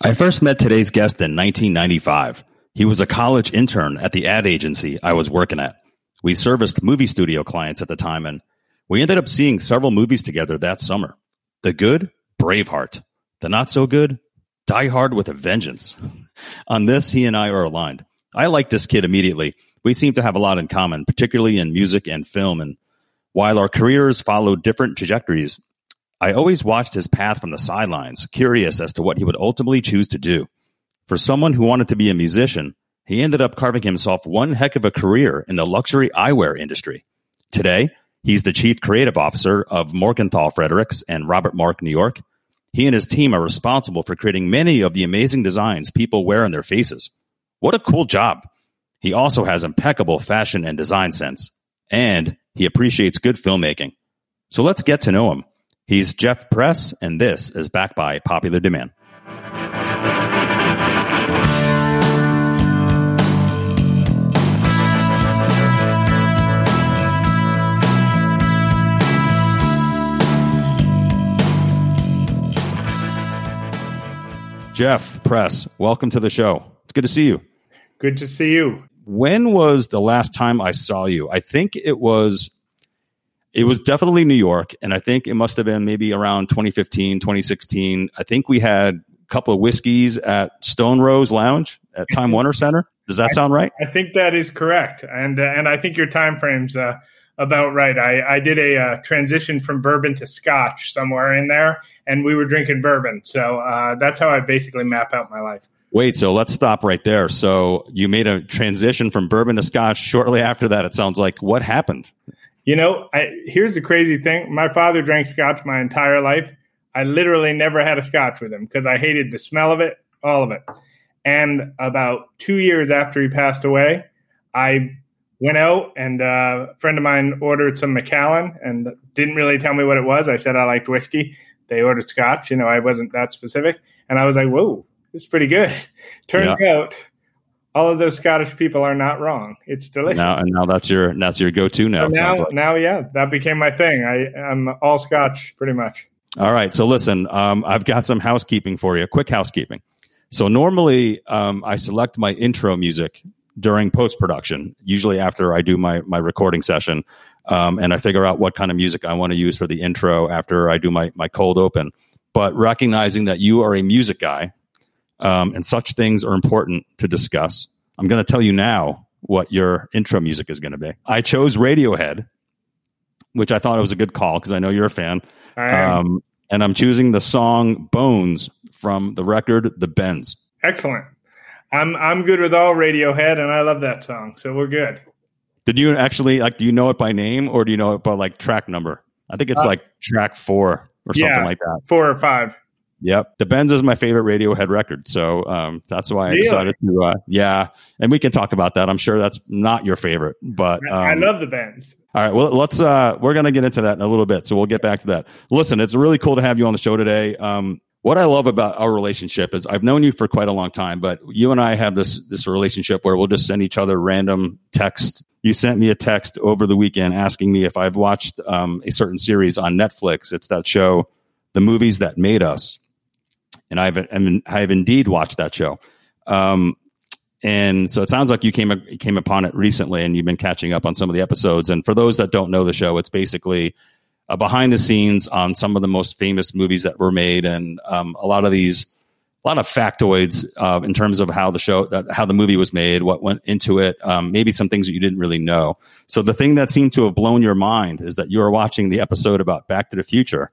I first met today's guest in 1995. He was a college intern at the ad agency I was working at. We serviced movie studio clients at the time, and we ended up seeing several movies together that summer. The good, Braveheart. The not so good, Die Hard with a Vengeance. On this, he and I are aligned. I like this kid immediately. We seem to have a lot in common, particularly in music and film. And while our careers followed different trajectories, I always watched his path from the sidelines, curious as to what he would ultimately choose to do. For someone who wanted to be a musician, he ended up carving himself one heck of a career in the luxury eyewear industry. Today, he's the chief creative officer of Morgenthal Frederics and Robert Marc New York. He and his team are responsible for creating many of the amazing designs people wear on their faces. What a cool job! He also has impeccable fashion and design sense, and he appreciates good filmmaking. So let's get to know him. He's Jeff Press, and this is backed by popular demand. Jeff Press, welcome to the show. It's good to see you. Good to see you. When was the last time I saw you? I think it was it was definitely New York, and I think it must have been maybe around 2015, 2016. I think we had a couple of whiskeys at Stone Rose Lounge at Time Warner Center. Does that sound right? I think that is correct, and uh, and I think your time frame's uh, about right. I, I did a uh, transition from bourbon to Scotch somewhere in there, and we were drinking bourbon, so uh, that's how I basically map out my life. Wait, so let's stop right there. So you made a transition from bourbon to Scotch. Shortly after that, it sounds like what happened? You know, I, here's the crazy thing. My father drank scotch my entire life. I literally never had a scotch with him because I hated the smell of it, all of it. And about two years after he passed away, I went out and uh, a friend of mine ordered some Macallan and didn't really tell me what it was. I said I liked whiskey. They ordered scotch. You know, I wasn't that specific. And I was like, whoa, this is pretty good. Turns yeah. out all of those Scottish people are not wrong. It's delicious. Now and now that's your that's your go to now. now, like. now, yeah, that became my thing. I I'm all Scotch pretty much. All right, so listen, um, I've got some housekeeping for you. Quick housekeeping. So normally, um, I select my intro music during post production, usually after I do my my recording session, um, and I figure out what kind of music I want to use for the intro after I do my my cold open. But recognizing that you are a music guy, um, and such things are important to discuss. I'm going to tell you now what your intro music is going to be. I chose Radiohead, which I thought was a good call because I know you're a fan. Um, and I'm choosing the song Bones from the record The Bends. Excellent. I'm I'm good with all Radiohead, and I love that song, so we're good. Did you actually like? Do you know it by name, or do you know it by like track number? I think it's uh, like track four or yeah, something like that. Four or five. Yep, the Bends is my favorite Radiohead record, so um, that's why I really? decided to. Uh, yeah, and we can talk about that. I'm sure that's not your favorite, but um, I love the Bends. All right, well, let's. Uh, we're gonna get into that in a little bit, so we'll get back to that. Listen, it's really cool to have you on the show today. Um, what I love about our relationship is I've known you for quite a long time, but you and I have this this relationship where we'll just send each other random text. You sent me a text over the weekend asking me if I've watched um, a certain series on Netflix. It's that show, The Movies That Made Us and I've I've indeed watched that show. Um, and so it sounds like you came came upon it recently, and you've been catching up on some of the episodes. And for those that don't know the show, it's basically a behind the scenes on some of the most famous movies that were made, and um, a lot of these, a lot of factoids uh, in terms of how the show, uh, how the movie was made, what went into it, um, maybe some things that you didn't really know. So the thing that seemed to have blown your mind is that you were watching the episode about Back to the Future,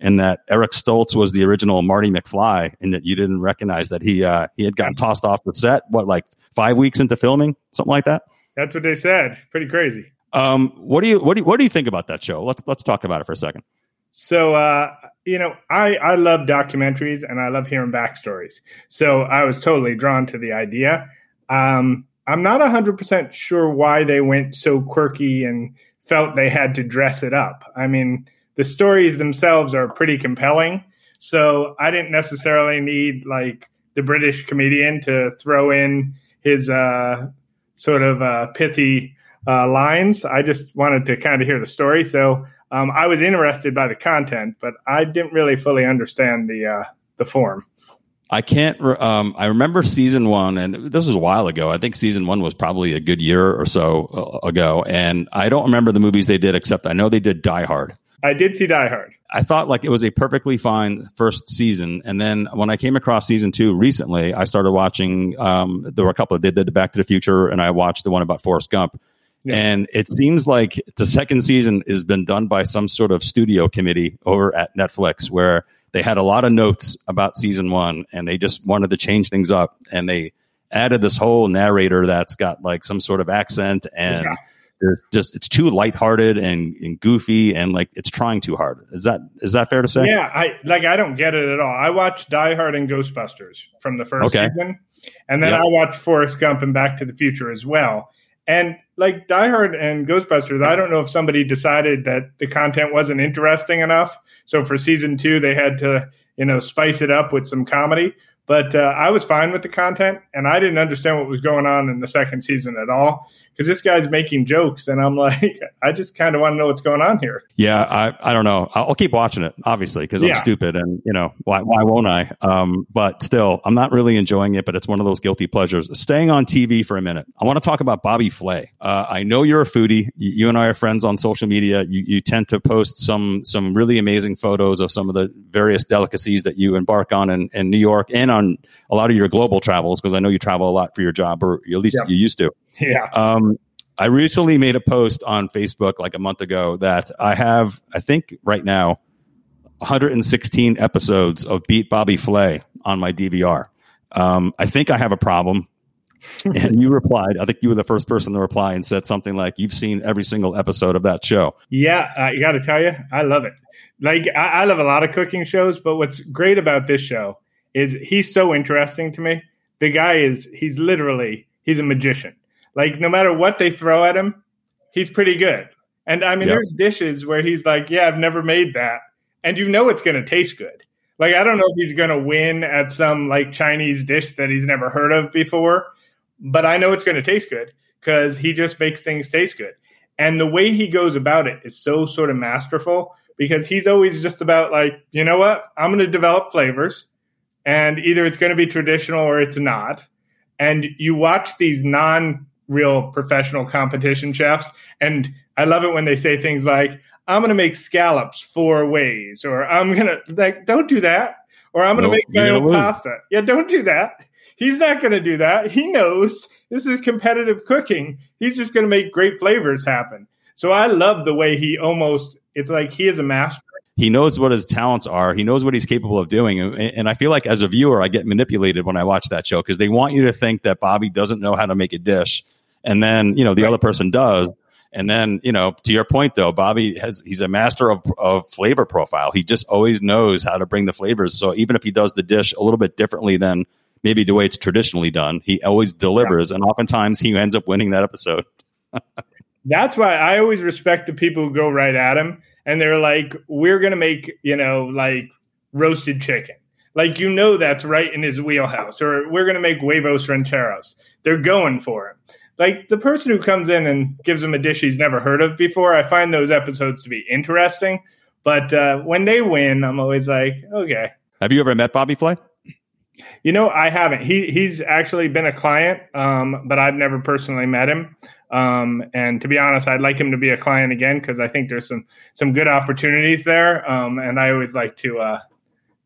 and that Eric Stoltz was the original Marty McFly, and that you didn't recognize that he uh, he had gotten tossed off the set. What like five weeks into filming, something like that. That's what they said. Pretty crazy. Um, what do you what do you, what do you think about that show? Let's let's talk about it for a second. So uh, you know, I I love documentaries and I love hearing backstories. So I was totally drawn to the idea. Um, I'm not 100% sure why they went so quirky and felt they had to dress it up. I mean, the stories themselves are pretty compelling. So I didn't necessarily need like the British comedian to throw in his uh, sort of uh, pithy uh, lines. I just wanted to kind of hear the story. So um, I was interested by the content, but I didn't really fully understand the uh, the form. I can't. Um, I remember season one, and this was a while ago. I think season one was probably a good year or so uh, ago, and I don't remember the movies they did, except I know they did Die Hard. I did see Die Hard. I thought like it was a perfectly fine first season, and then when I came across season two recently, I started watching. Um, there were a couple of they did the Back to the Future, and I watched the one about Forrest Gump. Yeah. And it seems like the second season has been done by some sort of studio committee over at Netflix, where they had a lot of notes about season one and they just wanted to change things up and they added this whole narrator that's got like some sort of accent and yeah. There's just it's too lighthearted and, and goofy and like it's trying too hard. Is that is that fair to say? Yeah, I like I don't get it at all. I watched Die Hard and Ghostbusters from the first okay. season. And then yep. I watched Forrest Gump and Back to the Future as well. And like Die Hard and Ghostbusters, I don't know if somebody decided that the content wasn't interesting enough so for season two, they had to, you know, spice it up with some comedy. But uh, I was fine with the content, and I didn't understand what was going on in the second season at all because this guy's making jokes, and I'm like, I just kind of want to know what's going on here. Yeah, I, I don't know. I'll keep watching it, obviously, because I'm yeah. stupid, and you know why why won't I? Um, but still, I'm not really enjoying it. But it's one of those guilty pleasures. Staying on TV for a minute, I want to talk about Bobby Flay. Uh, I know you're a foodie. You, you, and I are friends on social media. You, you tend to post some some really amazing photos of some of the various delicacies that you embark on in, in New York and on a lot of your global travels because I know you travel a lot for your job, or at least you used to. Yeah. Um, I recently made a post on Facebook like a month ago that I have, I think right now, 116 episodes of Beat Bobby Flay on my DVR. Um, I think I have a problem. and you replied, I think you were the first person to reply and said something like, You've seen every single episode of that show. Yeah, uh, you got to tell you, I love it. Like, I, I love a lot of cooking shows, but what's great about this show is he's so interesting to me. The guy is, he's literally, he's a magician like no matter what they throw at him, he's pretty good. And I mean, yep. there's dishes where he's like, "Yeah, I've never made that," and you know it's going to taste good. Like I don't know if he's going to win at some like Chinese dish that he's never heard of before, but I know it's going to taste good because he just makes things taste good. And the way he goes about it is so sort of masterful because he's always just about like, you know what? I'm going to develop flavors and either it's going to be traditional or it's not. And you watch these non real professional competition chefs. And I love it when they say things like, I'm going to make scallops four ways, or I'm going to, like, don't do that. Or I'm going to nope, make my own pasta. Yeah, don't do that. He's not going to do that. He knows this is competitive cooking. He's just going to make great flavors happen. So I love the way he almost, it's like he is a master he knows what his talents are. He knows what he's capable of doing. And, and I feel like as a viewer, I get manipulated when I watch that show because they want you to think that Bobby doesn't know how to make a dish and then you know the right. other person does. And then you know to your point though bobby has he's a master of, of flavor profile. He just always knows how to bring the flavors. So even if he does the dish a little bit differently than maybe the way it's traditionally done he always delivers. Yeah. and oftentimes he ends up winning that episode. That's why i always respect the people who go right at him. And they're like we're gonna make you know like roasted chicken. Like you know that's right in his wheelhouse. Or we're gonna make huevos rancheros. They're going for him like the person who comes in and gives him a dish he's never heard of before, I find those episodes to be interesting. But uh, when they win, I'm always like, okay. Have you ever met Bobby Flay? You know, I haven't. He he's actually been a client, um, but I've never personally met him. Um, and to be honest, I'd like him to be a client again because I think there's some some good opportunities there. Um, and I always like to uh,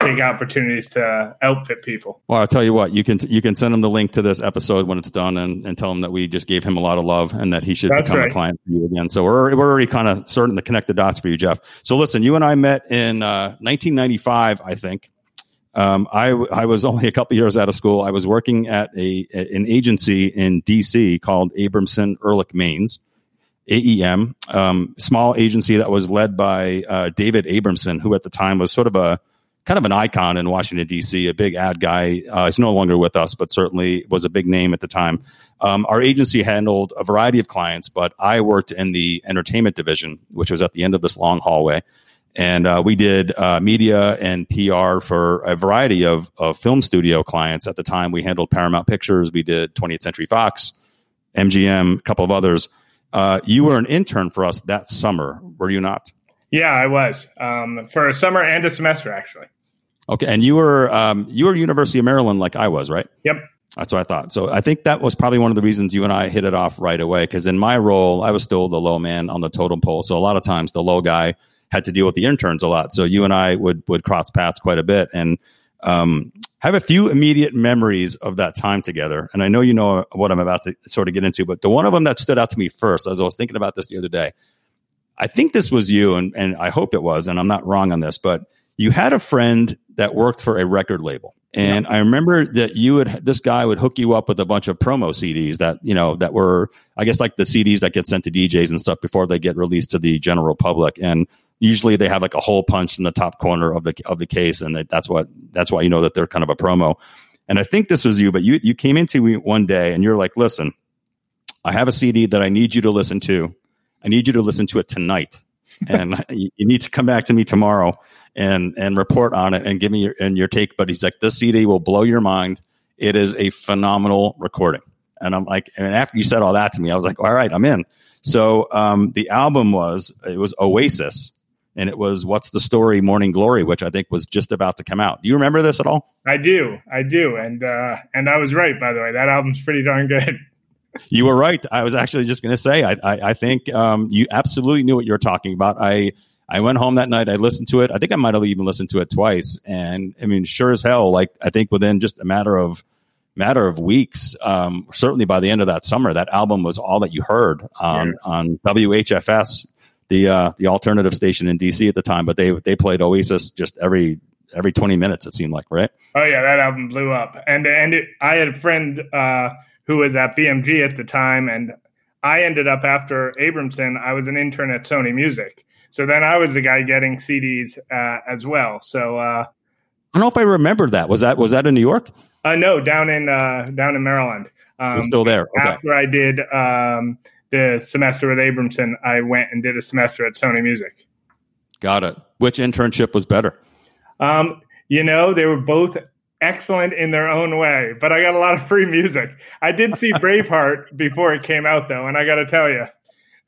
big opportunities to outfit people. Well, I'll tell you what, you can you can send him the link to this episode when it's done and, and tell him that we just gave him a lot of love and that he should That's become right. a client for you again. So we're, we're already kind of starting to connect the dots for you, Jeff. So listen, you and I met in uh, 1995, I think. Um, I, I was only a couple years out of school. I was working at a an agency in DC called Abramson Ehrlich Manes. AEM, um, small agency that was led by uh, David Abramson, who at the time was sort of a kind of an icon in Washington D.C., a big ad guy. Uh, he's no longer with us, but certainly was a big name at the time. Um, our agency handled a variety of clients, but I worked in the entertainment division, which was at the end of this long hallway. And uh, we did uh, media and PR for a variety of, of film studio clients. At the time, we handled Paramount Pictures, we did 20th Century Fox, MGM, a couple of others. Uh, you were an intern for us that summer, were you not? Yeah, I was um, for a summer and a semester, actually. Okay, and you were um, you were University of Maryland like I was, right? Yep. That's what I thought. So I think that was probably one of the reasons you and I hit it off right away. Because in my role, I was still the low man on the totem pole. So a lot of times the low guy had to deal with the interns a lot. So you and I would would cross paths quite a bit, and um, have a few immediate memories of that time together. And I know you know what I'm about to sort of get into, but the one of them that stood out to me first, as I was thinking about this the other day, I think this was you, and and I hope it was, and I'm not wrong on this, but you had a friend that worked for a record label. And yeah. I remember that you would this guy would hook you up with a bunch of promo CDs that you know that were I guess like the CDs that get sent to DJs and stuff before they get released to the general public. And usually they have like a hole punched in the top corner of the of the case, and that's what that's why you know that they're kind of a promo. And I think this was you, but you you came into me one day and you're like, listen, I have a CD that I need you to listen to. I need you to listen to it tonight, and you need to come back to me tomorrow and and report on it and give me your and your take. But he's like, this CD will blow your mind. It is a phenomenal recording. And I'm like, and after you said all that to me, I was like, all right, I'm in. So um, the album was it was Oasis, and it was What's the Story Morning Glory, which I think was just about to come out. Do you remember this at all? I do, I do, and uh, and I was right by the way. That album's pretty darn good. You were right. I was actually just going to say I I, I think um, you absolutely knew what you were talking about. I I went home that night. I listened to it. I think I might have even listened to it twice. And I mean, sure as hell, like I think within just a matter of matter of weeks, um, certainly by the end of that summer, that album was all that you heard on yeah. on WHFS, the uh, the alternative station in DC at the time. But they they played Oasis just every every twenty minutes. It seemed like right. Oh yeah, that album blew up. And and it, I had a friend uh, who was at BMG at the time, and I ended up after Abramson. I was an intern at Sony Music. So then I was the guy getting CDs uh, as well. So uh, I don't know if I remember that. Was that was that in New York? Uh, no, down in uh, down in Maryland. Um, still there. Okay. After I did um, the semester with Abramson, I went and did a semester at Sony Music. Got it. Which internship was better? Um, you know, they were both excellent in their own way, but I got a lot of free music. I did see Braveheart before it came out, though, and I got to tell you,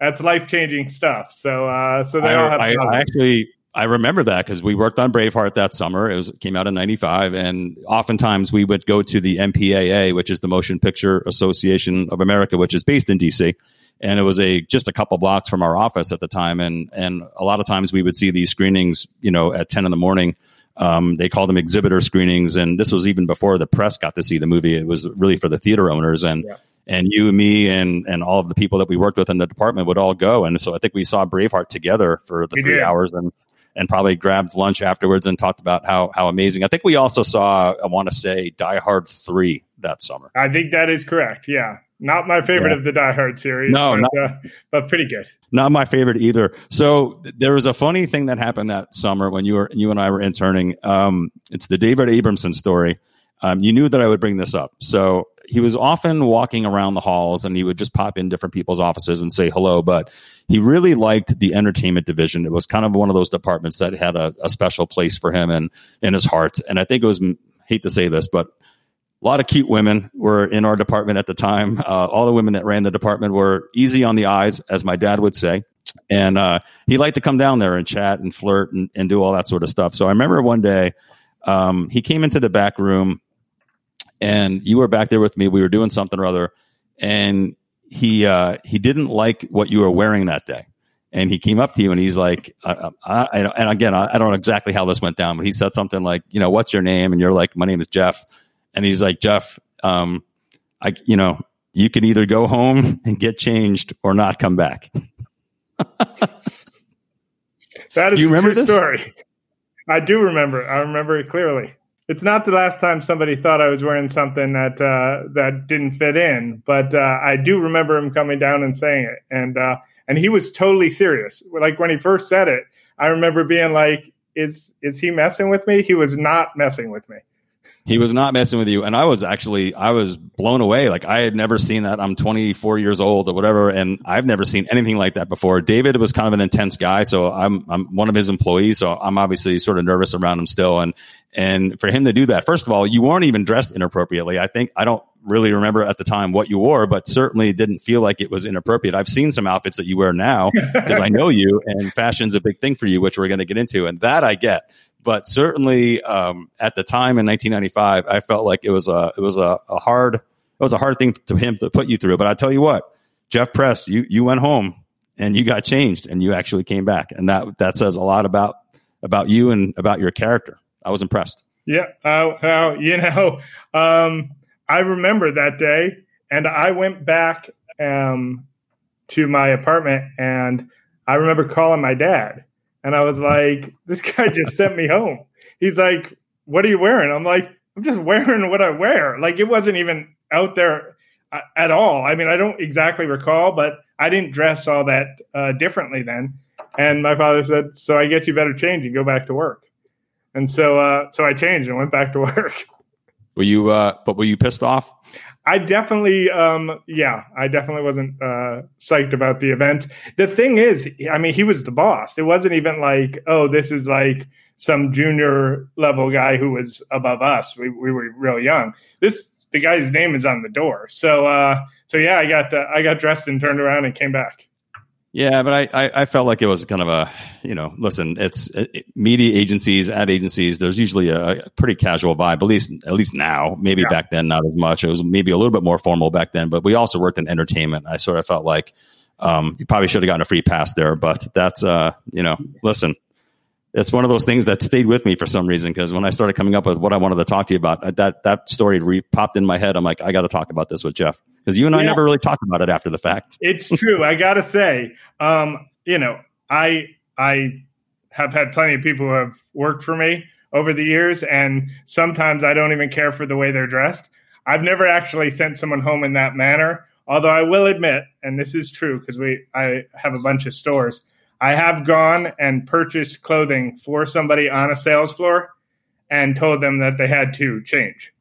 that's life changing stuff. So uh, so they I, all have. I, I actually I remember that because we worked on Braveheart that summer. It was it came out in '95, and oftentimes we would go to the MPAA, which is the Motion Picture Association of America, which is based in DC. And it was a just a couple blocks from our office at the time, and and a lot of times we would see these screenings, you know, at ten in the morning. Um, they called them exhibitor screenings, and this was even before the press got to see the movie. It was really for the theater owners, and yeah and you and me and and all of the people that we worked with in the department would all go and so i think we saw braveheart together for the we three did. hours and and probably grabbed lunch afterwards and talked about how how amazing i think we also saw i want to say die hard 3 that summer i think that is correct yeah not my favorite yeah. of the Die Hard series. No, but, not, uh, but pretty good. Not my favorite either. So there was a funny thing that happened that summer when you were you and I were interning. Um, it's the David Abramson story. Um, you knew that I would bring this up. So he was often walking around the halls and he would just pop in different people's offices and say hello. But he really liked the entertainment division. It was kind of one of those departments that had a, a special place for him and in his heart. And I think it was, hate to say this, but a lot of cute women were in our department at the time. Uh, all the women that ran the department were easy on the eyes, as my dad would say. And uh, he liked to come down there and chat and flirt and, and do all that sort of stuff. So I remember one day um, he came into the back room and you were back there with me. We were doing something or other, and he uh, he didn't like what you were wearing that day. And he came up to you and he's like, I, I, and again, I, I don't know exactly how this went down, but he said something like, you know, what's your name? And you're like, my name is Jeff. And he's like, Jeff, um, I, you know, you can either go home and get changed or not come back. that is do you remember true this? story. I do remember. I remember it clearly it's not the last time somebody thought I was wearing something that uh, that didn't fit in, but uh, I do remember him coming down and saying it, and uh, and he was totally serious. Like when he first said it, I remember being like, "Is is he messing with me?" He was not messing with me. He was not messing with you. And I was actually, I was blown away. Like I had never seen that. I'm 24 years old or whatever. And I've never seen anything like that before. David was kind of an intense guy. So I'm, I'm one of his employees. So I'm obviously sort of nervous around him still. And, and for him to do that, first of all, you weren't even dressed inappropriately. I think, I don't really remember at the time what you wore, but certainly didn't feel like it was inappropriate. I've seen some outfits that you wear now because I know you and fashion's a big thing for you, which we're going to get into. And that I get but certainly um, at the time in 1995, I felt like it was a it was a, a hard it was a hard thing to him to put you through. But I tell you what, Jeff Press, you you went home and you got changed and you actually came back, and that that says a lot about about you and about your character. I was impressed. Yeah, uh, uh, you know, um, I remember that day, and I went back um, to my apartment, and I remember calling my dad, and I was like, "This guy just sent me home." He's like, "What are you wearing?" I'm like, "I'm just wearing what I wear." Like it wasn't even out there uh, at all. I mean, I don't exactly recall, but I didn't dress all that uh, differently then. And my father said, "So I guess you better change and go back to work." And so, uh, so I changed and went back to work. Were you, uh, but were you pissed off? I definitely, um, yeah, I definitely wasn't uh, psyched about the event. The thing is, I mean, he was the boss. It wasn't even like, oh, this is like some junior level guy who was above us. We, we were real young. This the guy's name is on the door. So, uh, so yeah, I got uh, I got dressed and turned around and came back. Yeah, but I, I, I, felt like it was kind of a, you know, listen, it's it, media agencies, ad agencies. There's usually a, a, pretty casual vibe, at least at least now. Maybe yeah. back then, not as much. It was maybe a little bit more formal back then. But we also worked in entertainment. I sort of felt like um, you probably should have gotten a free pass there. But that's, uh, you know, listen, it's one of those things that stayed with me for some reason because when I started coming up with what I wanted to talk to you about, uh, that that story re- popped in my head. I'm like, I got to talk about this with Jeff because you and I never really talked about it after the fact. It's true. I gotta say, um, you know, I I have had plenty of people who have worked for me over the years, and sometimes I don't even care for the way they're dressed. I've never actually sent someone home in that manner. Although I will admit, and this is true because we I have a bunch of stores. I have gone and purchased clothing for somebody on a sales floor and told them that they had to change.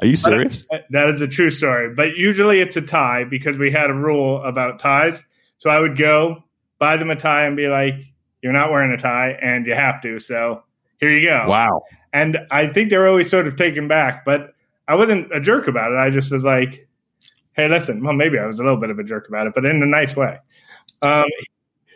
Are you serious? But that is a true story. But usually it's a tie because we had a rule about ties. So I would go buy them a tie and be like, "You're not wearing a tie, and you have to." So here you go. Wow. And I think they were always sort of taken back, but I wasn't a jerk about it. I just was like, "Hey, listen." Well, maybe I was a little bit of a jerk about it, but in a nice way. Um,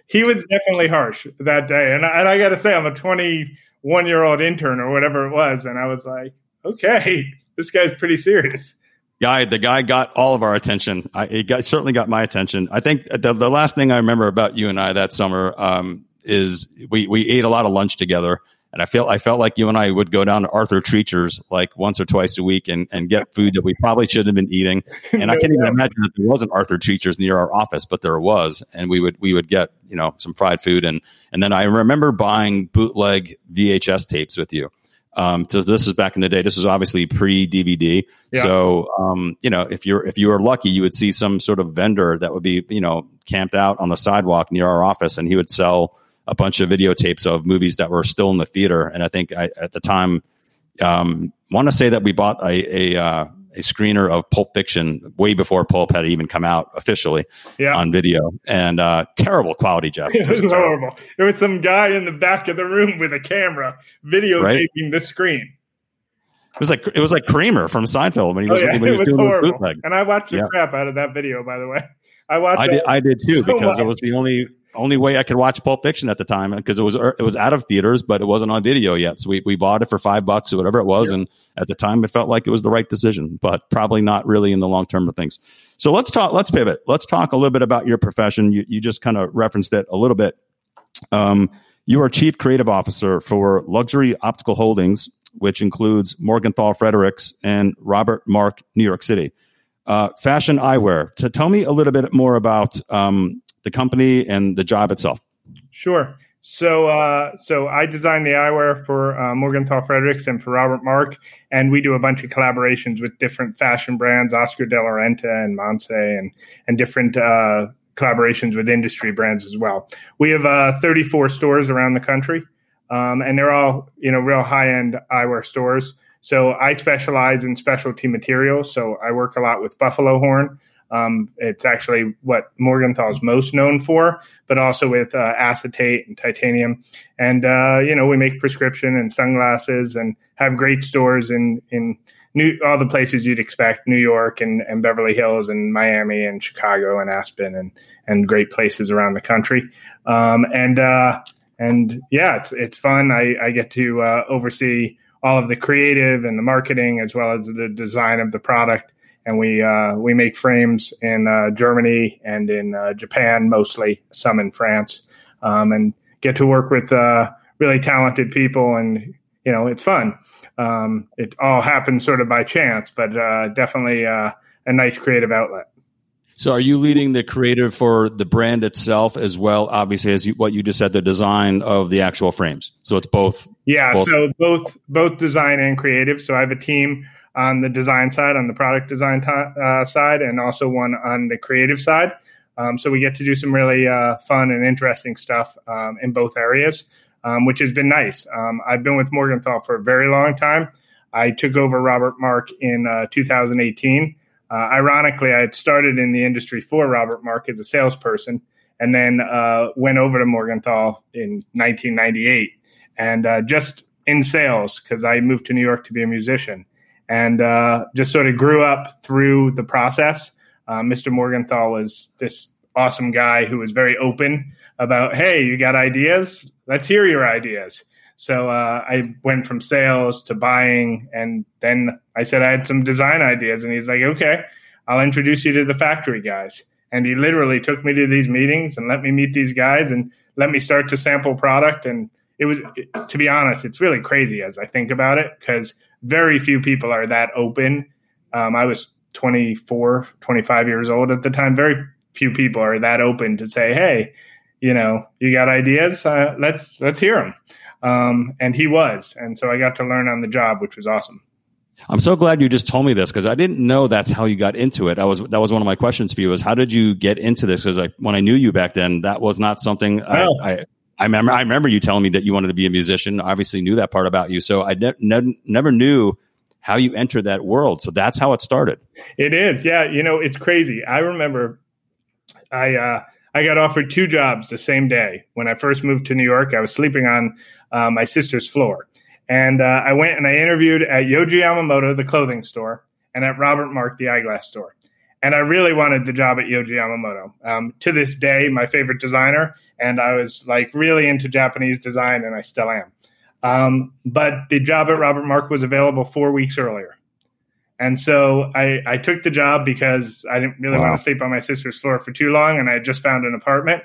he was definitely harsh that day, and I, and I got to say, I'm a 21 year old intern or whatever it was, and I was like, "Okay." This guy's pretty serious. Guy, the guy got all of our attention. I, it got, certainly got my attention. I think the, the last thing I remember about you and I that summer um, is we, we ate a lot of lunch together. And I felt I felt like you and I would go down to Arthur Treacher's like once or twice a week and, and get food that we probably shouldn't have been eating. And no, I can't even imagine that there wasn't Arthur Treacher's near our office, but there was. And we would we would get you know some fried food and and then I remember buying bootleg VHS tapes with you. Um, so this is back in the day. This is obviously pre DVD. Yeah. So, um, you know, if you're, if you were lucky, you would see some sort of vendor that would be, you know, camped out on the sidewalk near our office and he would sell a bunch of videotapes of movies that were still in the theater. And I think I, at the time, um, want to say that we bought a, a, uh, a screener of Pulp Fiction way before Pulp had even come out officially yeah. on video, and uh, terrible quality, Jeff. It was, horrible. There was some guy in the back of the room with a camera videotaping right? the screen. It was like it was like Kramer from Seinfeld when he was, oh, yeah. when he was, was doing horrible. bootlegs. And I watched the yeah. crap out of that video, by the way. I watched. I did. I did too so because much. it was the only only way I could watch Pulp Fiction at the time because it was it was out of theaters, but it wasn't on video yet. So we, we bought it for five bucks or whatever it was, and at the time it felt like it was the right decision, but probably not really in the long term of things. So let's talk. Let's pivot. Let's talk a little bit about your profession. You you just kind of referenced it a little bit. Um, you are chief creative officer for Luxury Optical Holdings, which includes Morgenthal Frederics and Robert Marc New York City. Uh, fashion eyewear. To tell me a little bit more about um, the company and the job itself. Sure. So, uh, so I designed the eyewear for uh, Morgenthal Frederics and for Robert Marc, and we do a bunch of collaborations with different fashion brands, Oscar de la Renta and Monse, and and different uh, collaborations with industry brands as well. We have uh, 34 stores around the country, um, and they're all you know real high end eyewear stores. So I specialize in specialty materials. So I work a lot with buffalo horn, um, it's actually what Morgenthal is most known for, but also with uh, acetate and titanium. And uh, you know, we make prescription and sunglasses, and have great stores in in New, all the places you'd expect: New York and, and Beverly Hills and Miami and Chicago and Aspen and and great places around the country. Um, and uh, and yeah, it's it's fun. I, I get to uh, oversee all of the creative and the marketing as well as the design of the product. And we uh, we make frames in uh, Germany and in uh, Japan mostly, some in France, um, and get to work with uh, really talented people. And you know, it's fun. Um, it all happens sort of by chance, but uh, definitely a nice creative outlet. So, are you leading the creative for the brand itself as well? Obviously, as you, what you just said, the design of the actual frames. So it's both. Yeah. Both. So both both design and creative. So I have a team on the design side, on the product design t- uh, side, and also one on the creative side. Um, so we get to do some really uh, fun and interesting stuff um, in both areas, um, which has been nice. Um, I've been with Morgenthal for a very long time. I took over Robert Marc in uh, 2018. Uh, ironically, I had started in the industry for Robert Marc as a salesperson and then uh, went over to Morgenthal in 1998 and uh, just in sales because I moved to New York to be a musician and uh, just sort of grew up through the process. Uh, Mr. Morgenthal was this awesome guy who was very open about, hey, you got ideas? Let's hear your ideas. So uh, I went from sales to buying, and then I said I had some design ideas, and he's like, "Okay, I'll introduce you to the factory guys." And he literally took me to these meetings and let me meet these guys and let me start to sample product. And it was, to be honest, it's really crazy as I think about it because very few people are that open. Um, I was 24, 25 years old at the time. Very few people are that open to say, "Hey, you know, you got ideas? Uh, let's let's hear them." Um, and he was. And so I got to learn on the job, which was awesome. I'm so glad you just told me this because I didn't know that's how you got into it. I was that was one of my questions for you is how did you get into this? Because like when I knew you back then, that was not something I, I, I remember. I remember you telling me that you wanted to be a musician. Obviously, knew that part about you. So I ne- ne- never knew how you entered that world. So that's how it started. It is, yeah. You know, it's crazy. I remember I uh, I got offered two jobs the same day when I first moved to New York. I was sleeping on uh, my sister's floor. And uh, I went and I interviewed at Yohji Yamamoto, the clothing store, and at Robert Marc, the eyeglass store. And I really wanted the job at Yohji Yamamoto. Um, to this day, my favorite designer, and I was like really into Japanese design, and I still am. Um, but the job at Robert Marc was available four weeks earlier. And so I, I took the job because I didn't really wow. want to sleep on my sister's floor for too long, and I just found an apartment.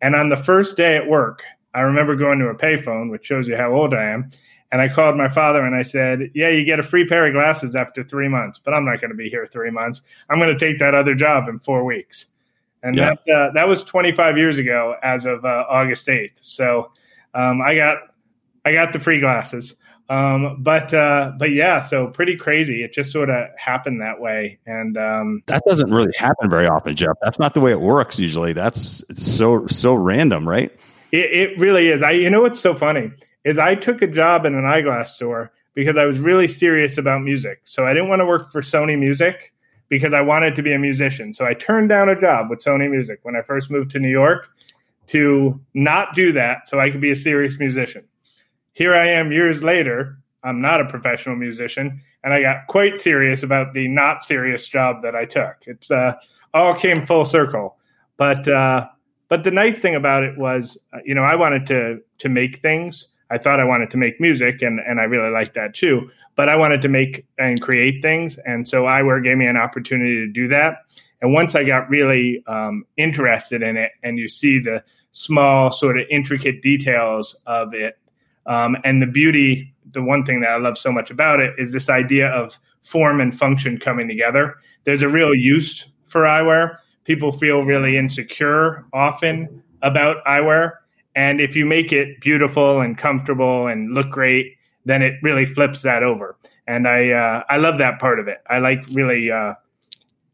And on the first day at work, I remember going to a payphone, which shows you how old I am. And I called my father and I said, Yeah, you get a free pair of glasses after three months, but I'm not going to be here three months. I'm going to take that other job in four weeks. And yeah. that, uh, that was 25 years ago as of uh, August 8th. So um, I got I got the free glasses. Um, but uh, but yeah, so pretty crazy. It just sort of happened that way, and um, that doesn't really happen very often, Jeff. That's not the way it works usually. That's so so random, right? It, it really is. I, you know what's so funny is I took a job in an eyeglass store because I was really serious about music. So I didn't want to work for Sony Music because I wanted to be a musician. So I turned down a job with Sony Music when I first moved to New York to not do that so I could be a serious musician. Here I am years later. I'm not a professional musician, and I got quite serious about the not serious job that I took. It's uh, all came full circle. But uh, but the nice thing about it was, uh, you know, I wanted to to make things. I thought I wanted to make music, and and I really liked that too. But I wanted to make and create things, and so eyewear gave me an opportunity to do that. And once I got really um, interested in it, and you see the small, sort of intricate details of it, um, and the beauty. The one thing that I love so much about it is this idea of form and function coming together. There's a real use for eyewear people feel really insecure often about eyewear. And if you make it beautiful and comfortable and look great, then it really flips that over. And I uh, I love that part of it. I like really uh,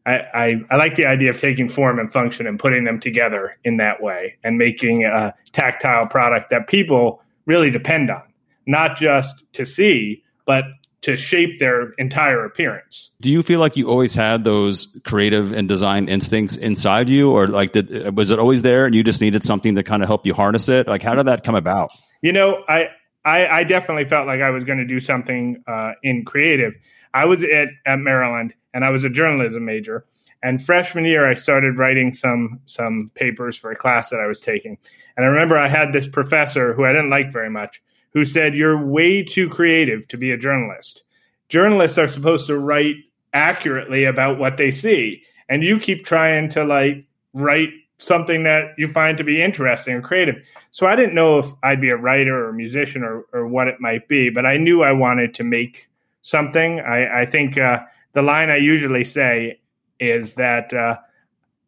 I, I, I like the idea of taking form and function and putting them together in that way and making a tactile product that people really depend on, not just to see, but to shape their entire appearance. Do you feel like you always had those creative and design instincts inside you, or like did, was it always there and you just needed something to kind of help you harness it? Like, how did that come about? You know, I I, I definitely felt like I was going to do something uh, in creative. I was at, at Maryland and I was a journalism major, And freshman year, I started writing some some papers for a class that I was taking. And I remember I had this professor who I didn't like very much, who said, "You're way too creative to be a journalist. Journalists are supposed to write accurately about what they see, and you keep trying to like write something that you find to be interesting or creative." So I didn't know if I'd be a writer or a musician or, or what it might be, but I knew I wanted to make something. I, I think uh, the line I usually say is that uh,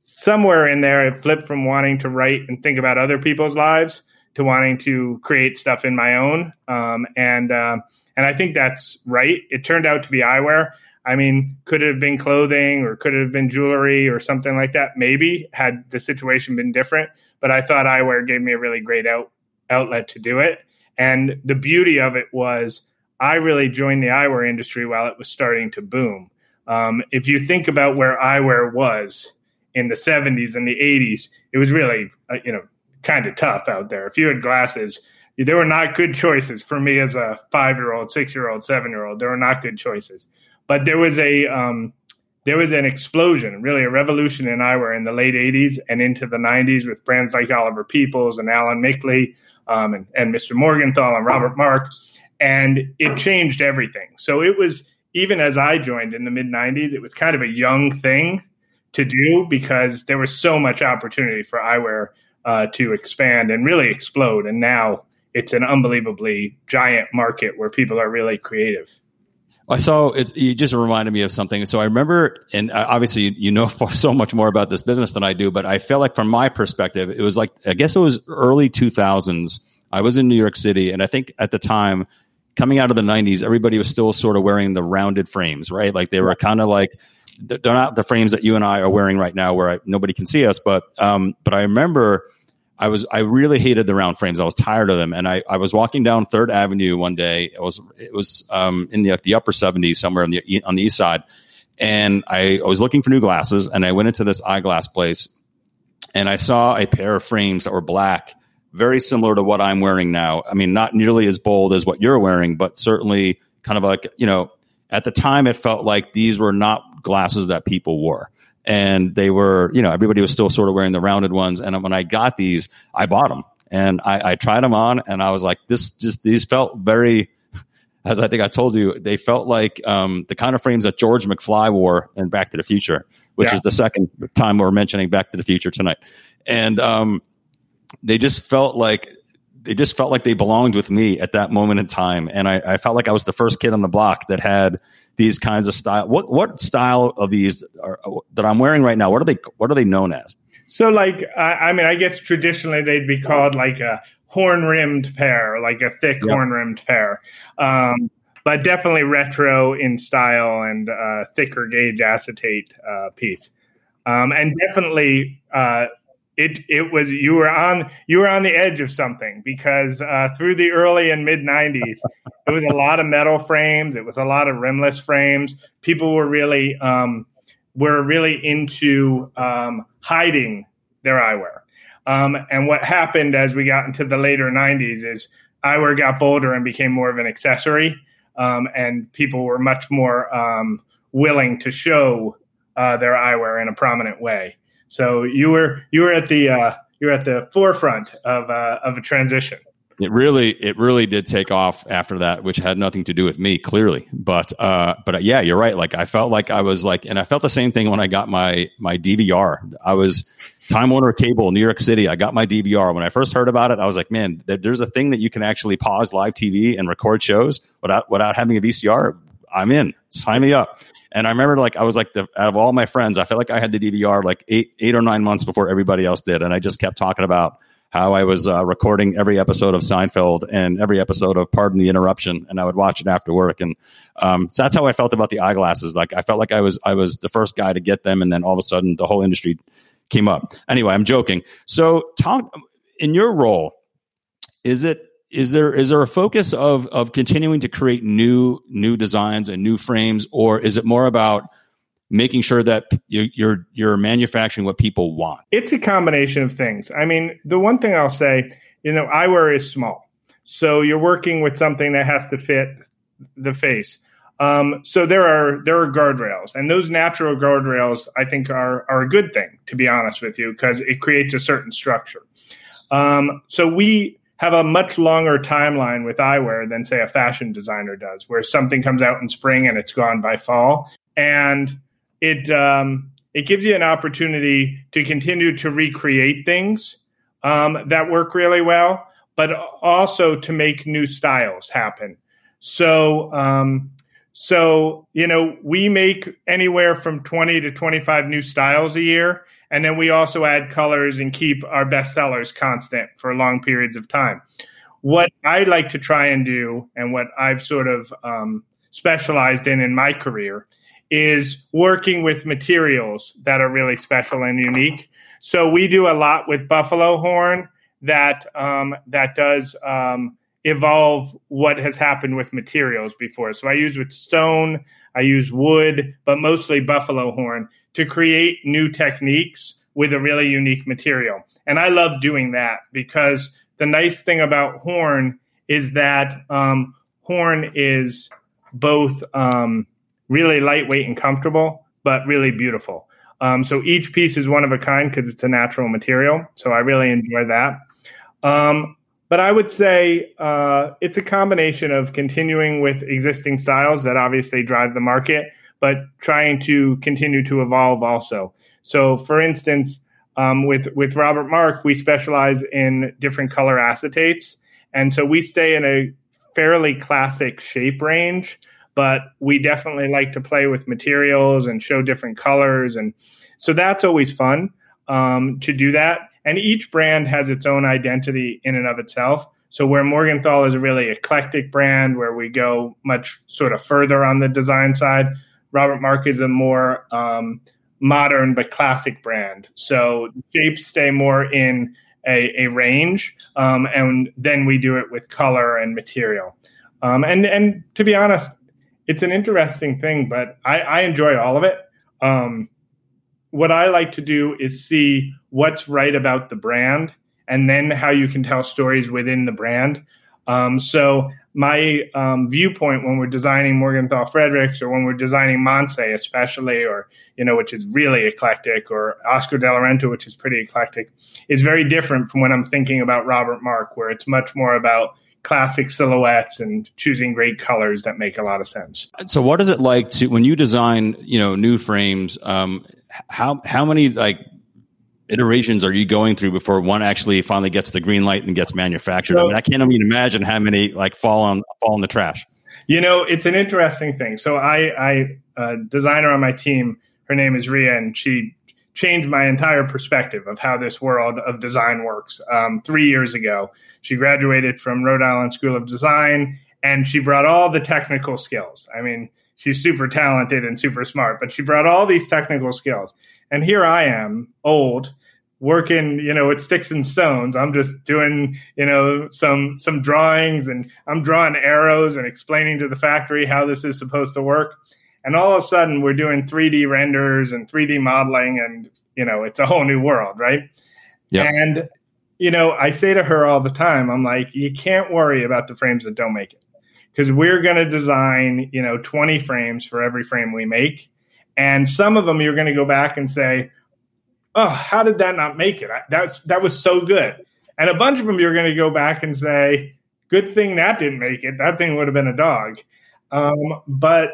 somewhere in there it flipped from wanting to write and think about other people's lives to wanting to create stuff in my own. Um, and uh, and I think that's right. It turned out to be eyewear. I mean, could it have been clothing or could it have been jewelry or something like that? Maybe had the situation been different. But I thought eyewear gave me a really great out, outlet to do it. And the beauty of it was I really joined the eyewear industry while it was starting to boom. Um, if you think about where eyewear was in the 70s and the 80s, it was really, uh, you know, kind of tough out there. If you had glasses, they were not good choices for me as a five year old, six year old, seven year old. They were not good choices. But there was a, um, there was an explosion, really a revolution in eyewear in the late 80s and into the 90s with brands like Oliver Peoples and Alain Mikli um, and, and Mr. Morgenthal and Robert Marc. And it changed everything. So it was, even as I joined in the mid 90s, it was kind of a young thing to do because there was so much opportunity for eyewear uh, to expand and really explode. And now it's an unbelievably giant market where people are really creative. I saw it's you just reminded me of something. So I remember, and obviously you know so much more about this business than I do, but I feel like from my perspective, it was like I guess it was early 2000s. I was in New York City, and I think at the time coming out of the 90s, everybody was still sort of wearing the rounded frames, right? Like they were kind of like they're not the frames that you and I are wearing right now, where I, nobody can see us. But um, but I remember I was I really hated the round frames. I was tired of them, and I, I was walking down Third Avenue one day. It was it was um, in the the upper 70s somewhere on the on the east side, and I, I was looking for new glasses, and I went into this eyeglass place, and I saw a pair of frames that were black very similar to what I'm wearing now. I mean, not nearly as bold as what you're wearing, but certainly kind of like, you know, at the time it felt like these were not glasses that people wore. And they were, you know, everybody was still sort of wearing the rounded ones. And when I got these, I bought them and I, I tried them on and I was like, this just, these felt very, as I think I told you, they felt like um, the kind of frames that George McFly wore in Back to the Future, which yeah. is the second time we're mentioning Back to the Future tonight. And, um, they just felt like they just felt like they belonged with me at that moment in time, and I, I felt like I was the first kid on the block that had these kinds of style. What what style of these are, that I'm wearing right now? What are they What are they known as? So, like, I, I mean, I guess traditionally they'd be called like a horn rimmed pair, like a thick yep. horn rimmed pair. Um, but definitely retro in style and uh, thicker gauge acetate uh, piece. Um, and definitely uh, it it was you were on you were on the edge of something because uh, through the early and mid 90s it was a lot of metal frames it was a lot of rimless frames. People were really um, were really into um, hiding their eyewear. Um, and what happened as we got into the later 90s is eyewear got bolder and became more of an accessory um, and people were much more um, willing to show uh, their eyewear in a prominent way so you were you were at the uh, you were at the forefront of uh, of a transition. It really it really did take off after that, which had nothing to do with me clearly. But uh, but uh, yeah, you're right. Like I felt like I was like, and I felt the same thing when I got my my DVR. I was Time Warner Cable, New York City. I got my DVR. When I first heard about it, I was like, man, there's a thing that you can actually pause live TV and record shows without without having a VCR. I'm in. Sign me up. And I remember like I was like the out of all my friends, I felt like I had the DVR like eight eight or nine months before everybody else did, and I just kept talking about how I was uh, recording every episode of Seinfeld and every episode of Pardon the Interruption, and I would watch it after work. And um, so that's how I felt about the eyeglasses. Like I felt like I was I was the first guy to get them, and then all of a sudden the whole industry came up. Anyway, I'm joking. So talk in your role. Is it is there is there a focus of of continuing to create new new designs and new frames, or is it more about making sure that you're you're manufacturing what people want? It's a combination of things. I mean, the one thing I'll say, you know, eyewear is small, so you're working with something that has to fit the face. Um, so there are there are guardrails, and those natural guardrails I think are are a good thing to be honest with you because it creates a certain structure. Um, so we have a much longer timeline with eyewear than say a fashion designer does, where something comes out in spring and it's gone by fall, and it um, it gives you an opportunity to continue to recreate things um, that work really well, but also to make new styles happen. So um, so, you know, we make anywhere from 20 to 25 new styles a year. And then we also add colors and keep our best sellers constant for long periods of time. What I like to try and do, and what I've sort of um, specialized in in my career, is working with materials that are really special and unique. So we do a lot with buffalo horn that um, that does um, evolve what has happened with materials before. So I use with stone, I use wood, but mostly buffalo horn to create new techniques with a really unique material. And I love doing that because the nice thing about horn is that um, horn is both um, really lightweight and comfortable, but really beautiful. Um, so each piece is one of a kind because it's a natural material. So I really enjoy that. Um, but I would say uh, it's a combination of continuing with existing styles that obviously drive the market, but trying to continue to evolve also. So, for instance, um, with with Robert Marc, we specialize in different color acetates, and so we stay in a fairly classic shape range. But we definitely like to play with materials and show different colors, and so that's always fun um, to do that and each brand has its own identity in and of itself. So where Morgenthal is a really eclectic brand, where we go much sort of further on the design side, Robert Marc is a more um, modern but classic brand. So shapes stay more in a, a range, um, and then we do it with color and material. Um, and and to be honest, it's an interesting thing, but I, I enjoy all of it. Um, what I like to do is see what's right about the brand and then how you can tell stories within the brand. Um, so my um, viewpoint when we're designing Morgenthal Frederics or when we're designing Manes especially, or, you know, which is really eclectic, or Oscar de la Renta, which is pretty eclectic, is very different from when I'm thinking about Robert Marc, where it's much more about classic silhouettes and choosing great colors that make a lot of sense. So what is it like to, when you design, you know, new frames, um, how how many like iterations are you going through before one actually finally gets the green light and gets manufactured? So, I mean, I can't even imagine how many like fall on fall in the trash. You know, it's an interesting thing. So I, I a designer on my team, her name is Ria, and she changed my entire perspective of how this world of design works. Um, three years ago, she graduated from Rhode Island School of Design, and she brought all the technical skills. I mean, she's super talented and super smart, but she brought all these technical skills. And here I am, old, working, you know, with sticks and stones. I'm just doing, you know, some some drawings and I'm drawing arrows and explaining to the factory how this is supposed to work. And all of a sudden we're doing 3D renders and 3D modeling and, you know, it's a whole new world, right? Yeah. And you know, I say to her all the time, I'm like, you can't worry about the frames that don't make it because we're going to design, you know, 20 frames for every frame we make. And some of them you're going to go back and say, oh, how did that not make it? That's, that was so good. And a bunch of them you're going to go back and say, good thing that didn't make it. That thing would have been a dog. Um, but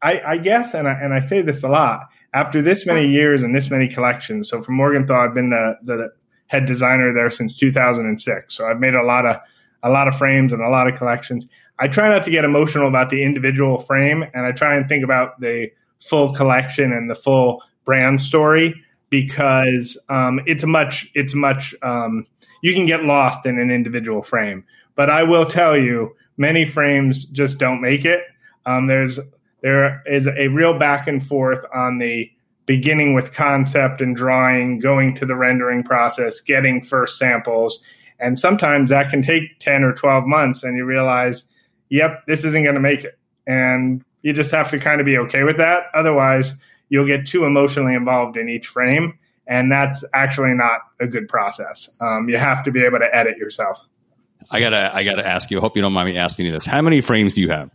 I, I guess, and I, and I say this a lot, after this many years and this many collections, so for Morgenthal, I've been the, the head designer there since 2006. So I've made a lot of a lot of frames and a lot of collections. I try not to get emotional about the individual frame, and I try and think about the full collection and the full brand story because um, it's much it's much um, you can get lost in an individual frame. But I will tell you, many frames just don't make it. Um, there's there is a real back and forth on the beginning with concept and drawing, going to the rendering process, getting first samples, and sometimes that can take 10 or 12 months and you realize, yep, this isn't going to make it. And you just have to kind of be okay with that. Otherwise, you'll get too emotionally involved in each frame. And that's actually not a good process. Um, you have to be able to edit yourself. I gotta, I gotta ask you. I hope you don't mind me asking you this. How many frames do you have?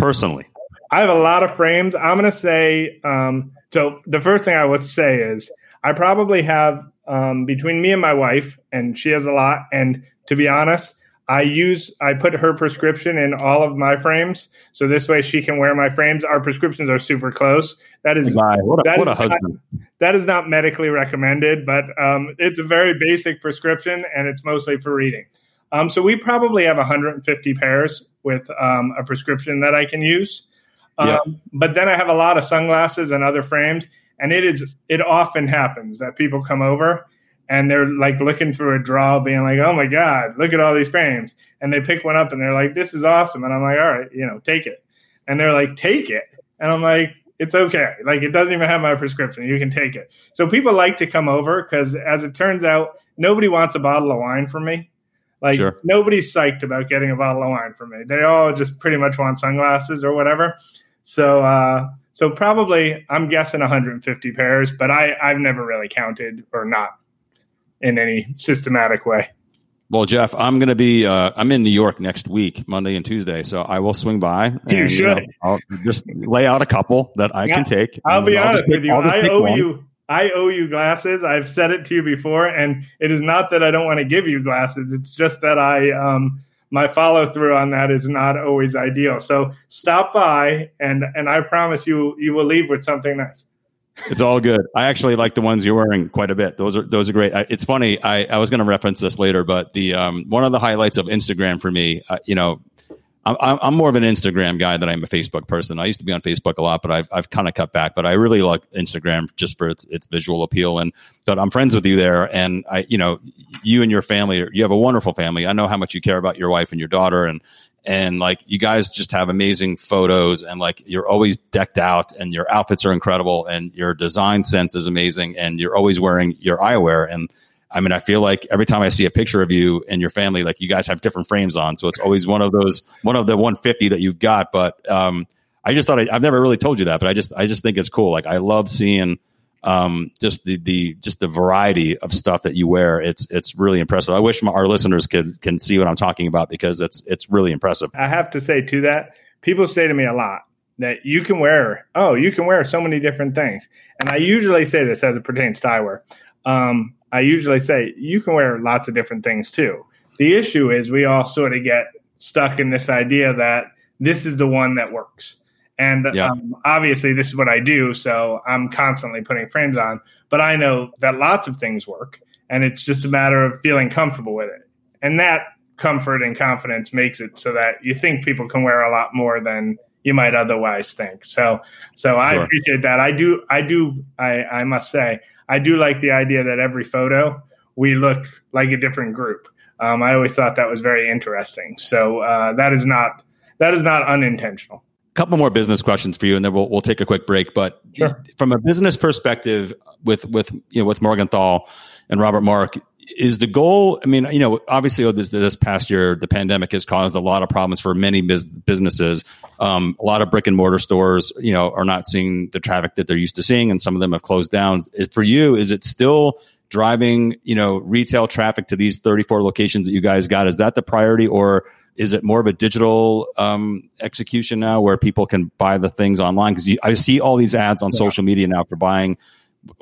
personally? I have a lot of frames. I'm going to say um, so. The first thing I would say is I probably have um, between me and my wife, and she has a lot. And to be honest, I use I put her prescription in all of my frames, so this way she can wear my frames. Our prescriptions are super close. That is my, what a, that what is a husband. Not, that is not medically recommended, but um, it's a very basic prescription, and it's mostly for reading. Um, so we probably have 150 pairs with um, a prescription that I can use. Yeah. Um, but then I have a lot of sunglasses and other frames, and it is it often happens that people come over and they're like looking through a draw, being like, "Oh my god, look at all these frames!" And they pick one up and they're like, "This is awesome!" And I'm like, "All right, you know, take it." And they're like, "Take it," and I'm like, "It's okay. Like it doesn't even have my prescription. You can take it." So people like to come over because, as it turns out, nobody wants a bottle of wine from me. Like Sure. nobody's psyched about getting a bottle of wine from me. They all just pretty much want sunglasses or whatever. So uh so probably I'm guessing 150 pairs, but I I've never really counted or not in any systematic way. Well, Jeff, I'm going to be. Uh, I'm in New York next week, Monday and Tuesday, so I will swing by. And, You know, should. I'll just lay out a couple that I Yeah, can take. I'll be honest with you. I owe one. you I owe you glasses. I've said it to you before, and it is not that I don't want to give you glasses. It's just that I um my follow through on that is not always ideal. So stop by and and I promise you you will leave with something nice. It's all good. I actually like the ones you're wearing quite a bit. Those are those are great. I, it's funny. I, I was going to reference this later, but the um, one of the highlights of Instagram for me, uh, you know, I'm, I'm more of an Instagram guy than I'm a Facebook person. I used to be on Facebook a lot, but I've I've kind of cut back. But I really like Instagram just for its its visual appeal. And but I'm friends with you there, and I you know you and your family, you have a wonderful family. I know how much you care about your wife and your daughter, and and like you guys just have amazing photos and like you're always decked out and your outfits are incredible and your design sense is amazing and you're always wearing your eyewear. And I mean I feel like every time I see a picture of you and your family like you guys have different frames on. So it's always one of those one of the 150 that you've got. But um I just thought I, I've never really told you that but I just I just think it's cool. Like I love seeing um, just the the just the variety of stuff that you wear. It's it's really impressive. I wish my, our listeners could can see what I'm talking about because it's it's really impressive. I have to say to that, people say to me a lot that you can wear, oh, you can wear so many different things. And I usually say this as it pertains to eyewear. Um, I usually say you can wear lots of different things too. The issue is we all sort of get stuck in this idea that this is the one that works. And Yeah. um, obviously, this is what I do. So I'm constantly putting frames on. But I know that lots of things work. And it's just a matter of feeling comfortable with it. And that comfort and confidence makes it so that you think people can wear a lot more than you might otherwise think. So, so I appreciate that. I do, I do, I, I must say, I do like the idea that every photo we look like a different group. Um, I always thought that was very interesting. So uh, that is not that is not unintentional. Couple more business questions for you, and then we'll we'll take a quick break. But Sure. from a business perspective, with with you know with Morgenthal and Robert Marc, is the goal? I mean, you know, obviously this this past year, the pandemic has caused a lot of problems for many bus- businesses. Um, a lot of brick and mortar stores, you know, are not seeing the traffic that they're used to seeing, and some of them have closed down. For you, is it still driving you know retail traffic to these 34 locations that you guys got? Is that the priority, or is it more of a digital um, execution now where people can buy the things online? Because I see all these ads on Yeah. social media now for buying.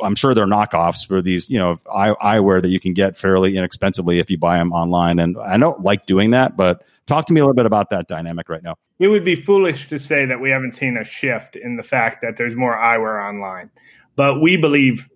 I'm sure they're knockoffs for these, you know, eye, eyewear that you can get fairly inexpensively if you buy them online. And I don't like doing that, but talk to me a little bit about that dynamic right now. It would be foolish to say that we haven't seen a shift in the fact that there's more eyewear online. But we believe,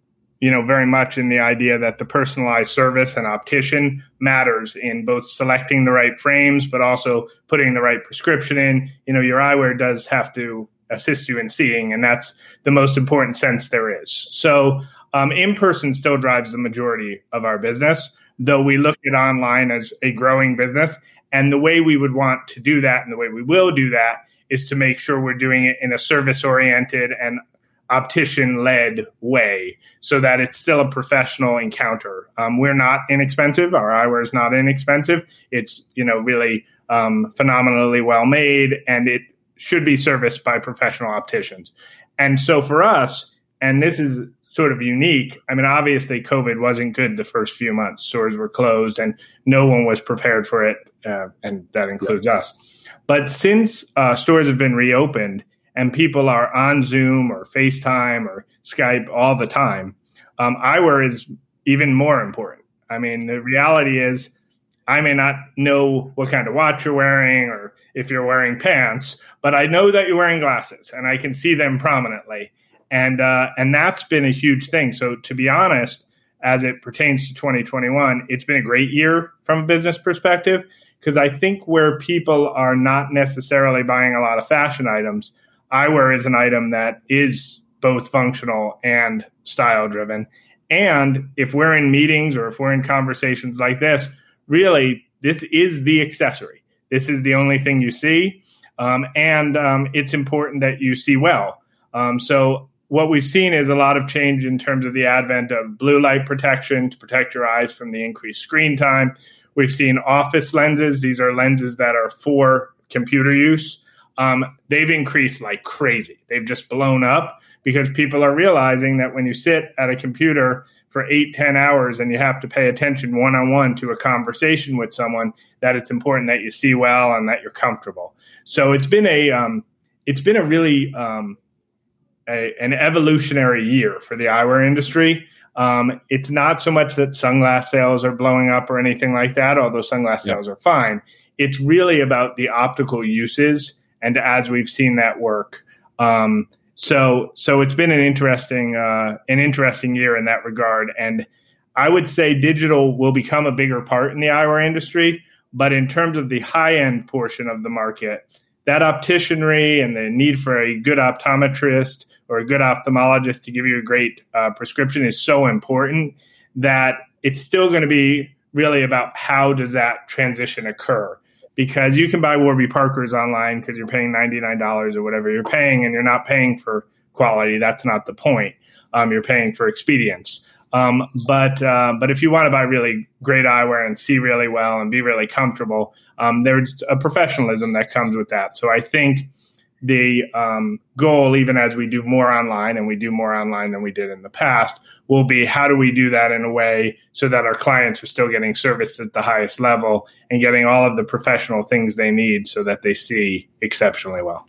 you know, very much in the idea that the personalized service and optician matters in both selecting the right frames, but also putting the right prescription in. You know, your eyewear does have to assist you in seeing, and that's the most important sense there is. So, um, in person still drives the majority of our business, though we look at online as a growing business. And the way we would want to do that and the way we will do that is to make sure we're doing it in a service oriented and optician led way so that it's still a professional encounter. Um, we're not inexpensive. Our eyewear is not inexpensive. It's, you know, really um, phenomenally well made and it should be serviced by professional opticians. And so for us, and this is sort of unique. I mean, obviously, COVID wasn't good the first few months. Stores were closed, and no one was prepared for it uh, and that includes us. But since uh, stores have been reopened and people are on Zoom or FaceTime or Skype all the time, um, eyewear is even more important. I mean, the reality is, I may not know what kind of watch you're wearing or if you're wearing pants, but I know that you're wearing glasses and I can see them prominently. And uh, and that's been a huge thing. So to be honest, as it pertains to 2021, it's been a great year from a business perspective because I think where people are not necessarily buying a lot of fashion items, eyewear is an item that is both functional and style driven. And if we're in meetings or if we're in conversations like this, really, this is the accessory. This is the only thing you see. Um, and um, it's important that you see well. Um, so, what we've seen is a lot of change in terms of the advent of blue light protection to protect your eyes from the increased screen time. We've seen office lenses. These are lenses that are for computer use. Um, they've increased like crazy. They've just blown up because people are realizing that when you sit at a computer for eight, ten hours and you have to pay attention one on one to a conversation with someone, that it's important that you see well and that you're comfortable. So it's been a um, it's been a really um, a, an evolutionary year for the eyewear industry. Um, it's not so much that sunglass sales are blowing up or anything like that, although sunglass sales are fine. It's really about the optical uses, and as we've seen that work, um, so so it's been an interesting uh, an interesting year in that regard, and I would say digital will become a bigger part in the eyewear industry. But in terms of the high end portion of the market, that opticianry and the need for a good optometrist or a good ophthalmologist to give you a great uh, prescription is so important that it's still going to be really about how does that transition occur because you can buy Warby Parkers online because you're paying $99 or whatever you're paying and you're not paying for quality. That's not the point. Um, you're paying for expedience. Um, but uh, but if you want to buy really great eyewear and see really well and be really comfortable, um, there's a professionalism that comes with that. So I think the um, goal, even as we do more online and we do more online than we did in the past, will be how do we do that in a way so that our clients are still getting service at the highest level and getting all of the professional things they need so that they see exceptionally well.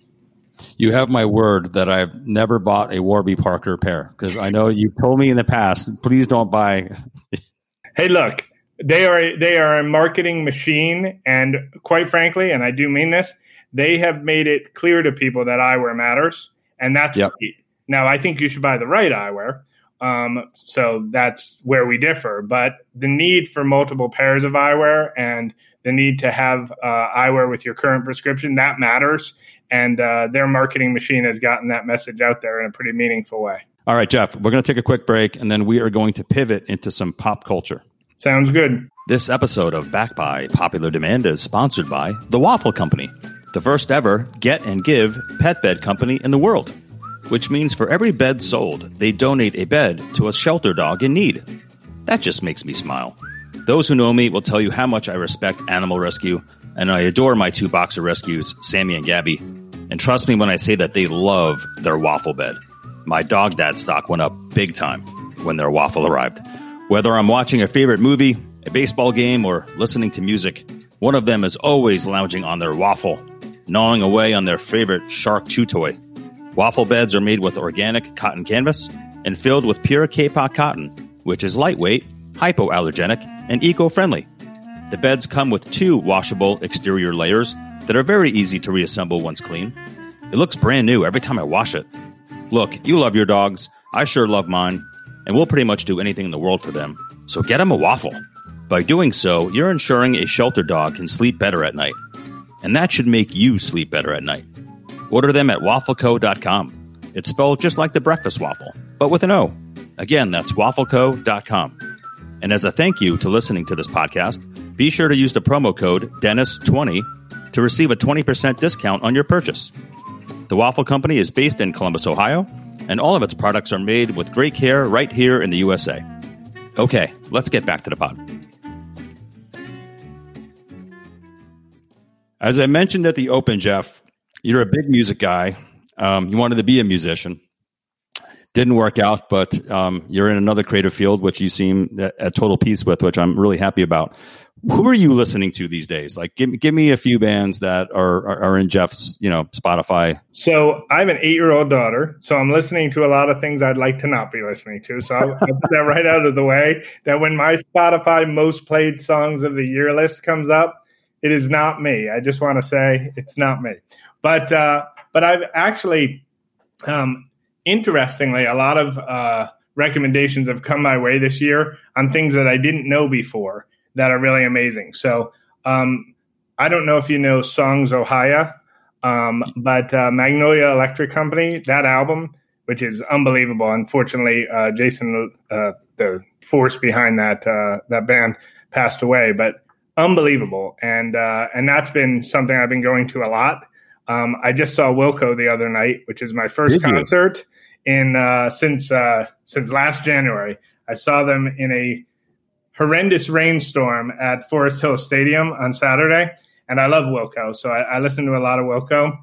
You have my word that I've never bought a Warby Parker pair because I know you told me in the past, please don't buy. hey, look, they are they are a marketing machine, and quite frankly, and I do mean this, they have made it clear to people that eyewear matters, and that's yep. Now, I think you should buy the right eyewear. Um, so that's where we differ. But the need for multiple pairs of eyewear and the need to have uh, eyewear with your current prescription that matters. And uh, their marketing machine has gotten that message out there in a pretty meaningful way. All right, Jeff, we're going to take a quick break and then we are going to pivot into some pop culture. Sounds good. This episode of Back by Popular Demand is sponsored by The Waffle Company the first ever get and give pet bed company in the world, which means for every bed sold, they donate a bed to a shelter dog in need. That just makes me smile. Those who know me will tell you how much I respect animal rescue, and I adore my two boxer rescues, Sammy and Gabby. And trust me when I say that they love their waffle bed. My dog dad stock went up big time when their waffle arrived. Whether I'm watching a favorite movie, a baseball game, or listening to music, one of them is always lounging on their waffle gnawing away on their favorite shark chew toy. Waffle beds are made with organic cotton canvas and filled with pure Kapok cotton, which is lightweight, hypoallergenic, and eco friendly. The beds come with two washable exterior layers that are very easy to reassemble once clean. It looks brand new every time I wash it. Look, you love your dogs. I sure love mine, and we'll pretty much do anything in the world for them. So get them a waffle. By doing so, you're ensuring a shelter dog can sleep better at night and that should make you sleep better at night. Order them at waffleco.com. It's spelled just like the breakfast waffle, but with an O. Again, that's waffleco.com. And as a thank you to listening to this podcast, be sure to use the promo code Dennis20 to receive a 20% discount on your purchase. The Waffle Company is based in Columbus, Ohio, and all of its products are made with great care right here in the USA. Okay, let's get back to the pod. As I mentioned at the Open, Jeff, you're a big music guy. Um, you wanted to be a musician. Didn't work out, but um, you're in another creative field, which you seem at, at total peace with, which I'm really happy about. who are you listening to these days? Like, give give me a few bands that are are, are in Jeff's you know Spotify. So I have an eight year old daughter, so I'm listening to a lot of things I'd like to not be listening to. So I'll put that right out of the way. That when my Spotify most played songs of the year list comes up, it is not me. I just want to say it's not me. But uh, but I've actually, um, interestingly, a lot of uh, recommendations have come my way this year on things that I didn't know before that are really amazing. So um, I don't know if you know Songs Ohia, um, but uh, Magnolia Electric Company, that album, which is unbelievable. Unfortunately, uh, Jason, uh, the force behind that uh, that band, passed away, but unbelievable. And uh, and that's been something I've been going to a lot. Um, I just saw Wilco the other night, which is my first Did you? concert in uh, since since last January. I saw them in a horrendous rainstorm at Forest Hills Stadium on Saturday, and I love Wilco, so I, I listen to a lot of Wilco.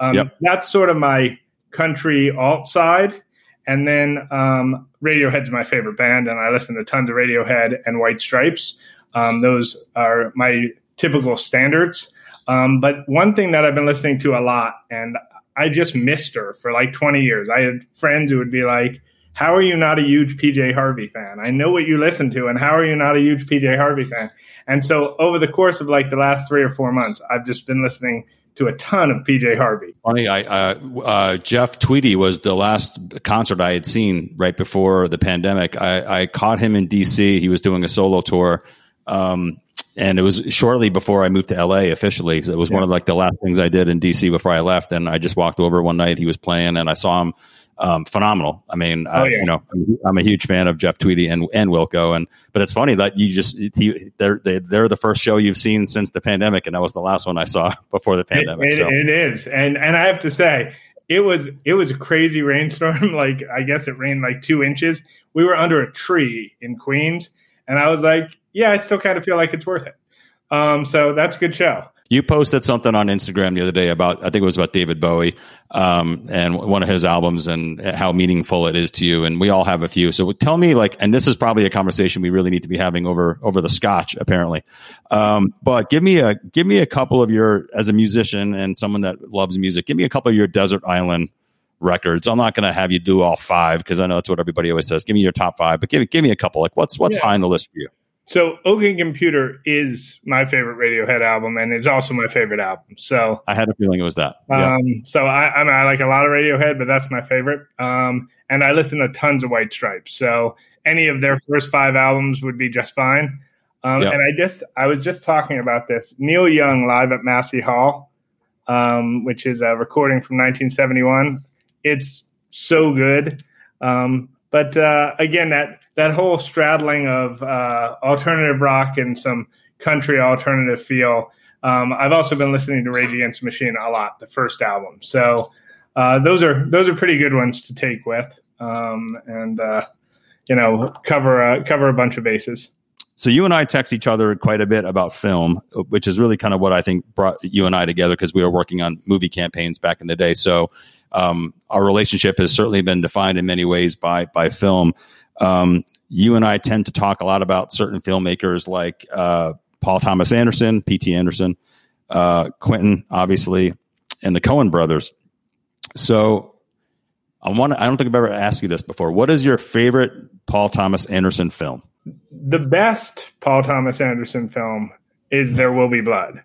Um, Yep. That's sort of my country alt side, and then um, Radiohead's my favorite band, and I listen to tons of Radiohead and White Stripes. Um, those are my typical standards. Um, but one thing that I've been listening to a lot, and I just missed her for like 20 years. I had friends who would be like, how are you not a huge PJ Harvey fan? I know what you listen to, and how are you not a huge PJ Harvey fan? And so over the course of like the last three or four months, I've just been listening to a ton of PJ Harvey. Funny, I uh, uh, Jeff Tweedy was the last concert I had seen right before the pandemic. I, I caught him in DC. He was doing a solo tour. Um, and it was shortly before I moved to LA officially. So it was one of like the last things I did in DC before I left. And I just walked over one night. He was playing, and I saw him. Um, phenomenal. I mean, I, Oh, yeah. you know, I'm, a huge fan of Jeff Tweedy and and Wilco. And but it's funny that you just he, they're they, they're the first show you've seen since the pandemic, and that was the last one I saw before the pandemic. it- so it is, and and I have to say, it was it was a crazy rainstorm. like I guess it rained like two inches. We were under a tree in Queens, and I was like, yeah, I still kind of feel like it's worth it. Um, so that's a good show. You posted something on Instagram the other day about, I think it was about David Bowie um, and one of his albums and how meaningful it is to you. And we all have a few. So tell me, like, and this is probably a conversation we really need to be having over over the scotch, apparently. Um, but give me a give me a couple of your as a musician and someone that loves music. Give me a couple of your desert island records. I'm not going to have you do all five because I know that's what everybody always says. Give me your top five, but give give me a couple. Like, what's what's Yeah. high on the list for you? So OK Computer is my favorite Radiohead album, and is also my favorite album. So I had a feeling it was that. Yeah. Um, so I, I, mean, I like a lot of Radiohead, but that's my favorite. Um, and I listen to tons of White Stripes. So any of their first five albums would be just fine. Um, Yeah. And I just, I was just talking about this. Neil Young live at Massey Hall, um, which is a recording from 1971. It's so good. Um, but uh, again, that that whole straddling of uh, alternative rock and some country alternative feel. Um, I've also been listening to Rage Against the Machine a lot, the first album. So uh, those are those are pretty good ones to take with, um, and uh, you know cover uh, cover a bunch of bases. So you and I text each other quite a bit about film, which is really kind of what I think brought you and I together because we were working on movie campaigns back in the day. So um, our relationship has certainly been defined in many ways by by film. Um, you and I tend to talk a lot about certain filmmakers like uh, Paul Thomas Anderson, P.T. Anderson, uh, Quentin, obviously, and the Coen brothers. So I want I don't think I've ever asked you this before. What is your favorite Paul Thomas Anderson film? The best Paul Thomas Anderson film is There Will Be Blood.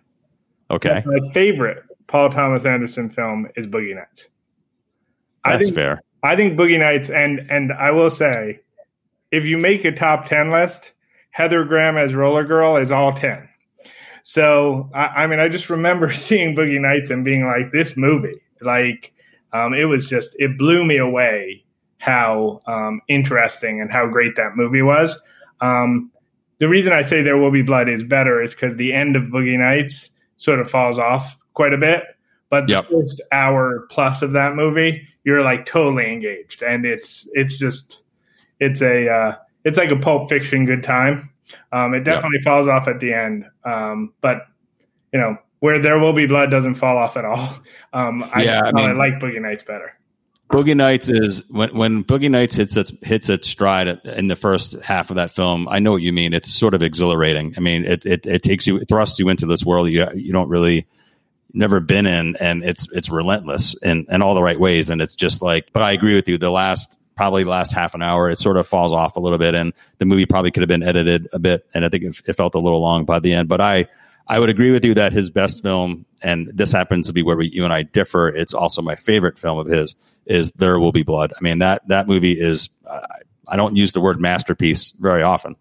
Okay, My favorite Paul Thomas Anderson film is Boogie Nights. I that's think fair. I think Boogie Nights, and and I will say, if you make a top ten list, Heather Graham as Roller Girl is all ten. So I, I mean, I just remember seeing Boogie Nights and being like, this movie, like, um, it was just it blew me away how um, interesting and how great that movie was. Um, the reason I say There Will Be Blood is better is because the end of Boogie Nights sort of falls off quite a bit. But the Yep. first hour plus of that movie, you're like totally engaged, and it's it's just it's a uh, it's like a Pulp Fiction good time. Um, it definitely falls off at the end, um, but you know where there will be blood doesn't fall off at all. Um, I, Yeah, I I like Boogie Nights better. Boogie Nights is when when Boogie Nights hits its hits its stride in the first half of that film. I know what you mean. It's sort of exhilarating. I mean, it it, it takes you, it thrusts you into this world you you don't really never been in, and it's it's relentless in in all the right ways. And it's just like, but I agree with you. The last probably the last half an hour, it sort of falls off a little bit, and the movie probably could have been edited a bit, and I think it, it felt a little long by the end. But I I would agree with you that his best film, and this happens to be where we, you and I differ. It's also my favorite film of his is There Will Be Blood. I mean that that movie is. Uh, I don't use the word masterpiece very often,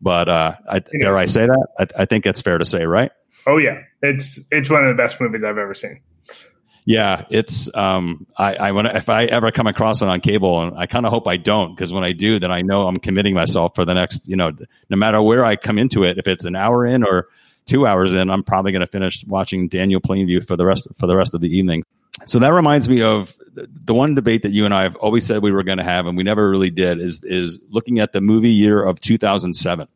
but uh, I, dare I say that? I, I think it's fair to say, right? Oh yeah, it's it's one of the best movies I've ever seen. Yeah, it's um, I, I when if I ever come across it on cable, and I kind of hope I don't, because when I do, then I know I'm committing myself for the next, you know, no matter where I come into it, if it's an hour in or two hours in, I'm probably going to finish watching Daniel Plainview for the rest for the rest of the evening. So that reminds me of the one debate that you and I have always said we were going to have, and we never really did. Is is looking at the movie year of 2007,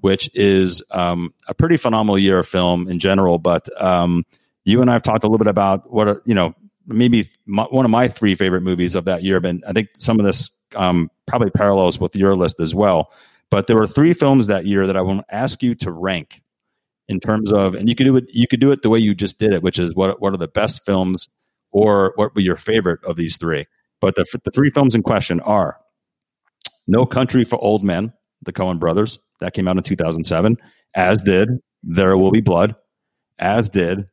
which is um, a pretty phenomenal year of film in general. But um, you and I have talked a little bit about what are, you know maybe my, one of my three favorite movies of that year. But I think some of this um, probably parallels with your list as well. But there were three films that year that I want to ask you to rank in terms of, and you could do it. You could do it the way you just did it, which is what what are the best films, or what were your favorite of these three? But the the three films in question are No Country for Old Men, the Coen Brothers, that came out in 2007, as did There Will Be Blood, as did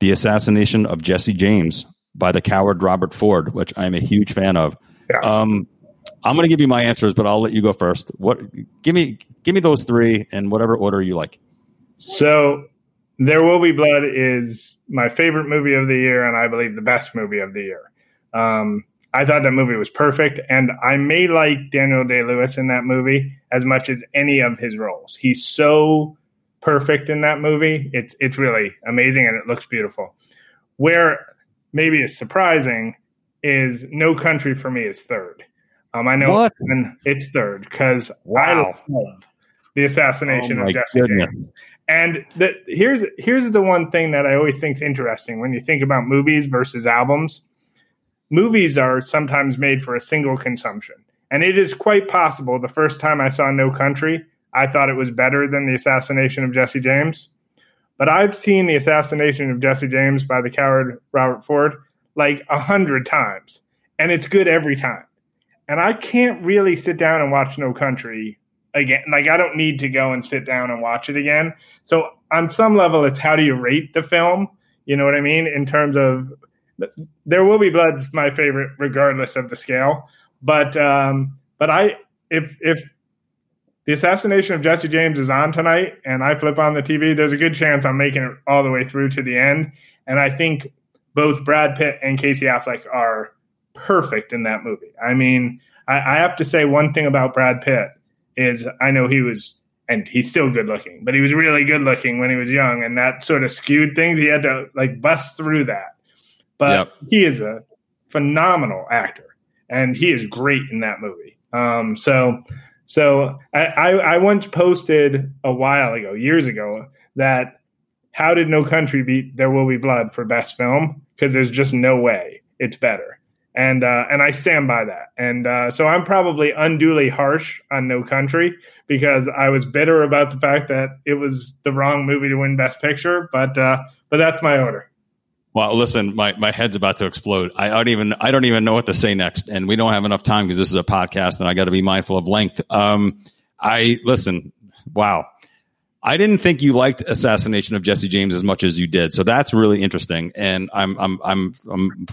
The Assassination of Jesse James by the coward Robert Ford, which I'm a huge fan of. Yeah. Um, I'm going to give you my answers, but I'll let you go first. What? Give me, give me those three in whatever order you like. So, There Will Be Blood is my favorite movie of the year, and I believe the best movie of the year. Um, I thought that movie was perfect, and I may like Daniel Day Lewis in that movie as much as any of his roles. He's so perfect in that movie. It's it's really amazing, and it looks beautiful. Where maybe is surprising is No Country for Me is third. Um, I know what? it's third because wow. I love the assassination oh of Jesse. James. And the, here's here's the one thing that I always think is interesting when you think about movies versus albums. Movies are sometimes made for a single consumption, and it is quite possible. The first time I saw No Country, I thought it was better than the assassination of Jesse James. But I've seen the assassination of Jesse James by the coward Robert Ford like a hundred times, and it's good every time. And I can't really sit down and watch No Country again. Like I don't need to go and sit down and watch it again. So on some level, it's how do you rate the film? You know what I mean? In terms of there will be blood's my favorite, regardless of the scale. But um, but I if if the assassination of Jesse James is on tonight and I flip on the TV, there's a good chance I'm making it all the way through to the end. And I think both Brad Pitt and Casey Affleck are perfect in that movie. I mean, I, I have to say one thing about Brad Pitt is I know he was and he's still good looking, but he was really good looking when he was young, and that sort of skewed things. He had to like bust through that. But yep. he is a phenomenal actor, and he is great in that movie. Um, so, so I, I, I once posted a while ago, years ago, that how did No Country beat There Will Be Blood for best film? Because there's just no way it's better and uh, and I stand by that. And uh, so I'm probably unduly harsh on No Country because I was bitter about the fact that it was the wrong movie to win Best Picture. But uh, but that's my order. Well, listen, my, my head's about to explode. I don't even I don't even know what to say next, and we don't have enough time because this is a podcast, and I got to be mindful of length. Um, I listen. Wow, I didn't think you liked Assassination of Jesse James as much as you did, so that's really interesting. And I'm I'm I'm I'm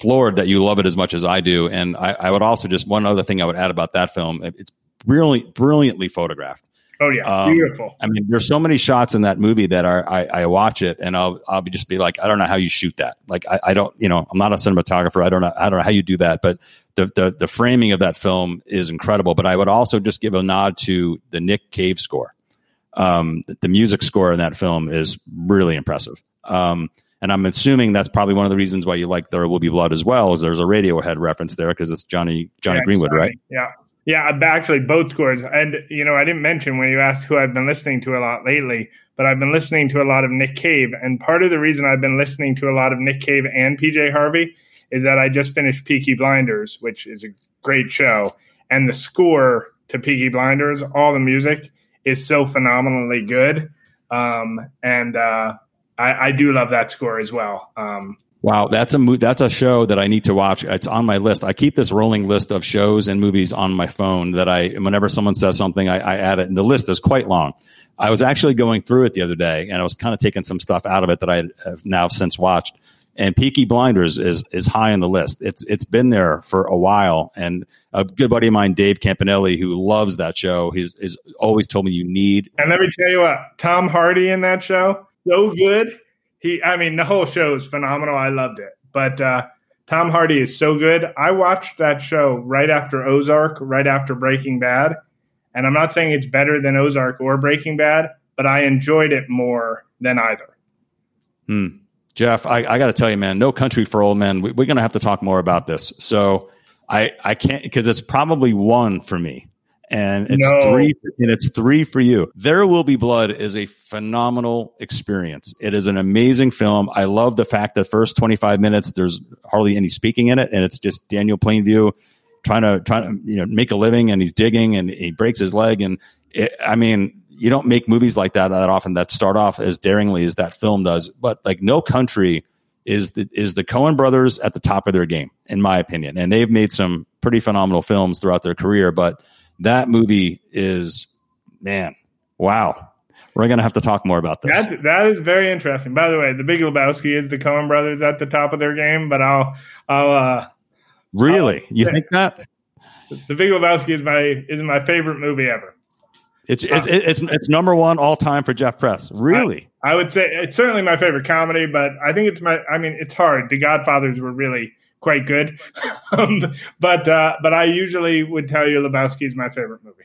floored that you love it as much as I do. And I, I would also just one other thing I would add about that film: it's brilliantly brilliantly photographed. Oh yeah, um, beautiful. I mean, there's so many shots in that movie that are I, I, watch it and I'll I'll be just be like, I don't know how you shoot that. Like I, I don't, you know, I'm not a cinematographer. I don't know I don't know how you do that, but the, the the framing of that film is incredible. But I would also just give a nod to the Nick Cave score. Um, the, the music score in that film is really impressive. Um, and I'm assuming that's probably one of the reasons why you like There Will Be Blood as well, is there's a Radiohead reference there because it's Johnny Johnny yeah, Greenwood, right? Yeah. Yeah, actually both scores. And you know, I didn't mention when you asked who I've been listening to a lot lately, but I've been listening to a lot of Nick Cave. And part of the reason I've been listening to a lot of Nick Cave and PJ Harvey is that I just finished Peaky Blinders, which is a great show. And the score to Peaky Blinders, all the music is so phenomenally good. Um, and uh, I, I, do love that score as well. Um, Wow, that's a that's a show that I need to watch. It's on my list. I keep this rolling list of shows and movies on my phone that I, whenever someone says something, I, I add it, and the list is quite long. I was actually going through it the other day, and I was kind of taking some stuff out of it that I have now since watched. And Peaky Blinders is is high on the list. It's it's been there for a while, and a good buddy of mine, Dave Campanelli, who loves that show, he's, he's always told me you need. And let me tell you what, Tom Hardy in that show, so good he I mean the whole show is phenomenal. I loved it. But uh, Tom Hardy is so good. I watched that show right after Ozark, right after Breaking Bad. And I'm not saying it's better than Ozark or Breaking Bad, but I enjoyed it more than either. Hmm. Jeff, I, I got to tell you, man, No Country for Old Men. We, going to have to talk more about this. So I, I can't because it's probably one for me and it's no. three and it's three for you. There Will Be Blood is a phenomenal experience. It is an amazing film. I love the fact that first 25 minutes there's hardly any speaking in it and it's just Daniel Plainview trying to trying to you know make a living and he's digging and he breaks his leg and it, I mean you don't make movies like that that often that start off as daringly as that film does but like No Country is the is the Coen brothers at the top of their game in my opinion and they've made some pretty phenomenal films throughout their career but that movie is man, wow. We're going to have to talk more about this. That, that is very interesting. By the way, The Big Lebowski is the Coen brothers at the top of their game, but I'll, I'll, uh, really, I'll, you think that? The Big Lebowski is my is my favorite movie ever. It's it's, uh, it's it's number one all time for Jeff Press. Really, I, I, would say it's certainly my favorite comedy, but I think it's my. I mean, it's hard. The Godfathers were really quite good. um, but uh, but I usually would tell you Lebowski is my favorite movie.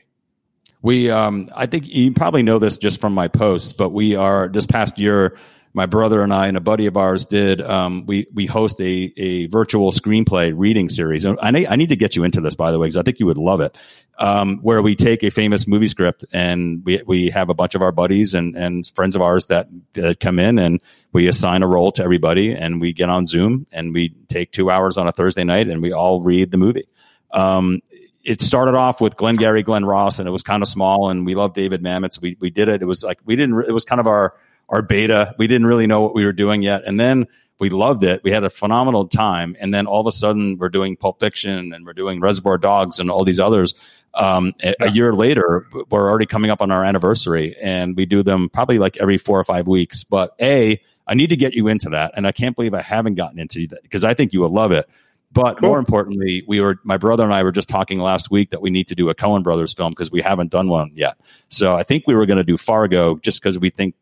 We, um, I think you probably know this just from my posts, but we are this past year my brother and I and a buddy of ours did. Um, we we host a a virtual screenplay reading series. I need, I need to get you into this by the way because I think you would love it. Um, where we take a famous movie script and we we have a bunch of our buddies and and friends of ours that, that come in and we assign a role to everybody and we get on Zoom and we take two hours on a Thursday night and we all read the movie. Um, it started off with Glengarry Glen Ross and it was kind of small and we love David Mamet. We, we did it. It was like, we didn't, it was kind of our, our beta. We didn't really know what we were doing yet. And then we loved it. We had a phenomenal time. And then all of a sudden we're doing Pulp Fiction and we're doing Reservoir Dogs and all these others. Um, a, a, year later, we're already coming up on our anniversary and we do them probably like every four or five weeks. But A, I need to get you into that. And I can't believe I haven't gotten into that because I think you will love it. But cool. more importantly, we were my brother and I were just talking last week that we need to do a Coen Brothers film because we haven't done one yet. So I think we were going to do Fargo just because we think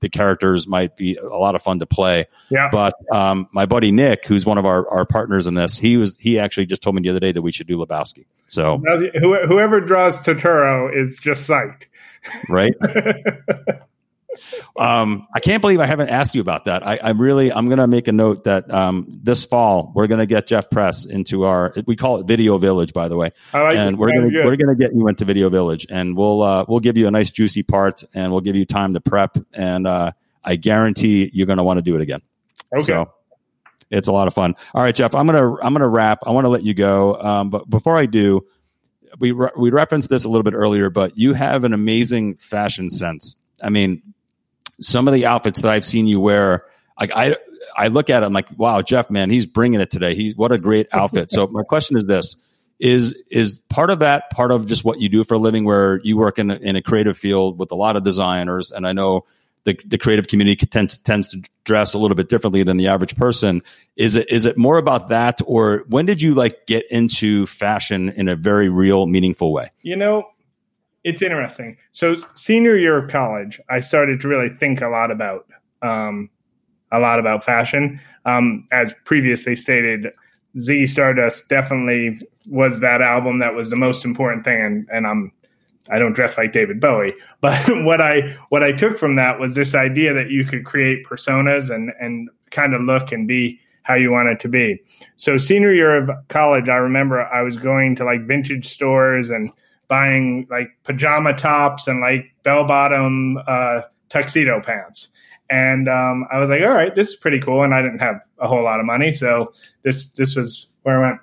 the characters might be a lot of fun to play. Yeah. But um, my buddy Nick, who's one of our, our partners in this, he was he actually just told me the other day that we should do Lebowski. So whoever draws Totoro is just psyched. Right. Um, I can't believe I haven't asked you about that. I, am really, I'm going to make a note that um, this fall we're going to get Jeff Press into our. We call it Video Village, by the way, like and we're going to we're going to get you into Video Village, and we'll uh, we'll give you a nice juicy part, and we'll give you time to prep, and uh, I guarantee you're going to want to do it again. Okay. So, it's a lot of fun. All right, Jeff, I'm gonna I'm gonna wrap. I want to let you go, um, but before I do, we re- we referenced this a little bit earlier, but you have an amazing fashion sense. I mean, some of the outfits that I've seen you wear, like I, I look at it, I'm like, wow, Jeff, man, he's bringing it today. He, what a great outfit. so my question is this: is is part of that part of just what you do for a living, where you work in a, in a creative field with a lot of designers, and I know the, the creative community tends, tends to dress a little bit differently than the average person. Is it is it more about that, or when did you like get into fashion in a very real, meaningful way? You know, it's interesting. So senior year of college, I started to really think a lot about um, a lot about fashion. Um, as previously stated, Ziggy Stardust definitely was that album that was the most important thing, and, and I'm I don't dress like David Bowie, but what I what I took from that was this idea that you could create personas and and kind of look and be how you want it to be. So senior year of college, I remember I was going to like vintage stores and buying like pajama tops and like bell bottom uh, tuxedo pants. And um, I was like, all right, this is pretty cool. And I didn't have a whole lot of money, so this this was where I went.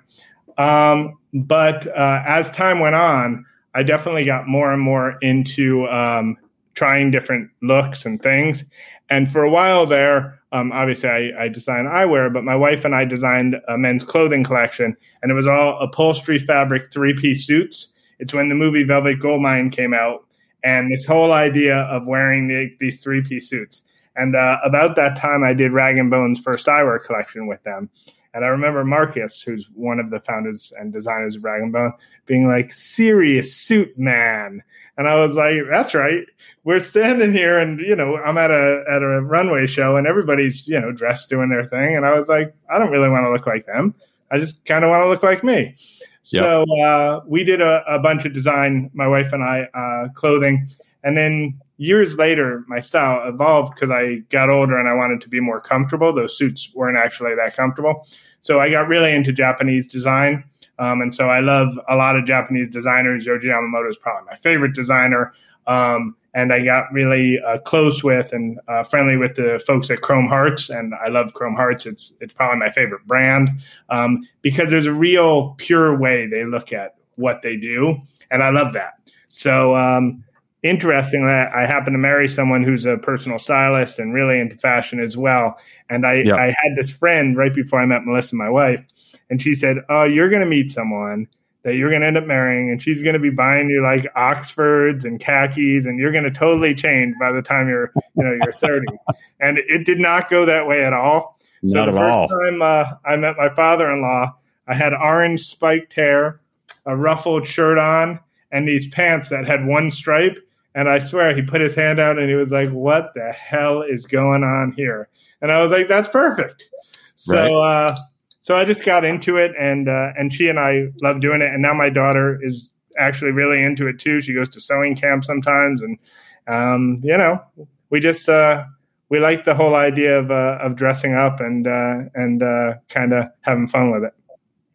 Um, but uh, as time went on, I definitely got more and more into um, trying different looks and things. And for a while there, um, obviously I, I designed eyewear, but my wife and I designed a men's clothing collection, and it was all upholstery fabric three piece suits. It's when the movie Velvet Goldmine came out, and this whole idea of wearing the, these three piece suits. And uh, about that time, I did Rag and Bone's first eyewear collection with them. And I remember Marcus, who's one of the founders and designers of Rag and Bone, being like, serious suit man. And I was like, that's right. We're standing here and, you know, I'm at a at a runway show and everybody's, you know, dressed doing their thing. And I was like, I don't really want to look like them. I just kind of want to look like me. So uh, we did a, a, bunch of design, my wife and I, uh, clothing. And then years later, my style evolved because I got older and I wanted to be more comfortable. Those suits weren't actually that comfortable. So I got really into Japanese design. Um, and so I love a lot of Japanese designers. Yohji Yamamoto is probably my favorite designer. Um, and I got really uh, close with and uh, friendly with the folks at Chrome Hearts, and I love Chrome Hearts. It's it's probably my favorite brand um, because there's a real pure way they look at what they do, and I love that. So um, interestingly, I happen to marry someone who's a personal stylist and really into fashion as well. And I, I had this friend right before I met Melissa, my wife, and she said, "Oh, you're going to meet someone." That you're going to end up marrying, and she's going to be buying you like Oxfords and khakis, and you're going to totally change by the time you're, you know, you're 30. and it did not go that way at all. Not so the first all. time uh, I met my father-in-law, I had orange spiked hair, a ruffled shirt on, and these pants that had one stripe. And I swear he put his hand out and he was like, What the hell is going on here? And I was like, That's perfect. So right. uh, so I just got into it and uh, and she and I love doing it. And now my daughter is actually really into it too. She goes to sewing camp sometimes and um, you know, we just uh, we like the whole idea of uh, of dressing up and uh, and uh, kind of having fun with it.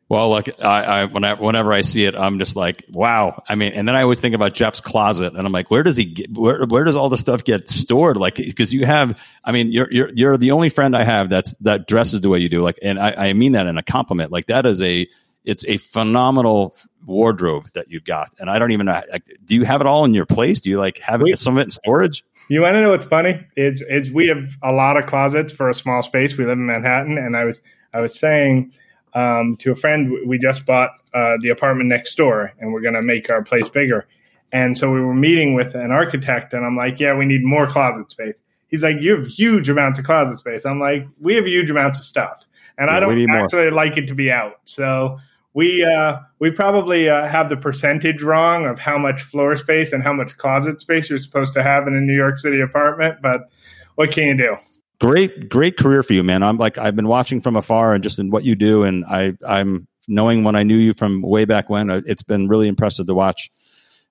Well, look, I, I whenever, whenever I see it, I'm just like, wow. I mean, and then I always think about Jeff's closet, and I'm like, where does he get? Where, where does all the stuff get stored? Like, because you have, I mean, you're you're you're the only friend I have that's that dresses the way you do. Like, and I, I mean that in a compliment. Like, that is a, it's a phenomenal wardrobe that you've got, and I don't even know. Like, do you have it all in your place? Do you like have it, some of it in storage? You want to know what's funny? Is is we have a lot of closets for a small space. We live in Manhattan, and I was I was saying um, to a friend. We just bought uh, the apartment next door, and we're going to make our place bigger. And so we were meeting with an architect, and I'm like, "Yeah, we need more closet space." He's like, "You have huge amounts of closet space." I'm like, "We have huge amounts of stuff, and yeah, I don't actually more. like it to be out." So we uh, we probably uh, have the percentage wrong of how much floor space and how much closet space you're supposed to have in a New York City apartment. But what can you do? Great great career for you man. I'm like i've been watching from afar and just in what you do and i i'm knowing when i knew you from way back when. Uh, it's been really impressive to watch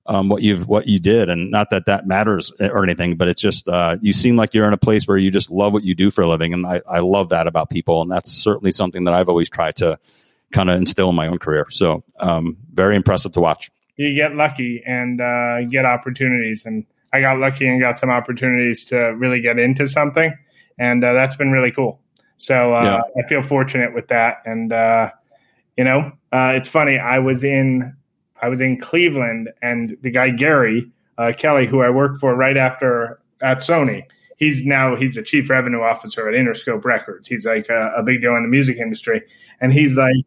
um, what you've what you did and not that that matters uh, or anything but it's just uh, you seem like you're in a place where you just love what you do for a living and i, I love that about people and that's certainly something that i've always tried to kind of instill in my own career. So um, very impressive to watch. You get lucky and uh, get opportunities and i got lucky and got some opportunities to really get into something and uh, that's been really cool. So uh, yeah. I feel fortunate with that, and uh, you know, uh, it's funny. I was in I was in Cleveland, and the guy Gary uh, Kelly, who I worked for right after at Sony, he's now he's the chief revenue officer at Interscope Records. He's like a, a big deal in the music industry, and he's like.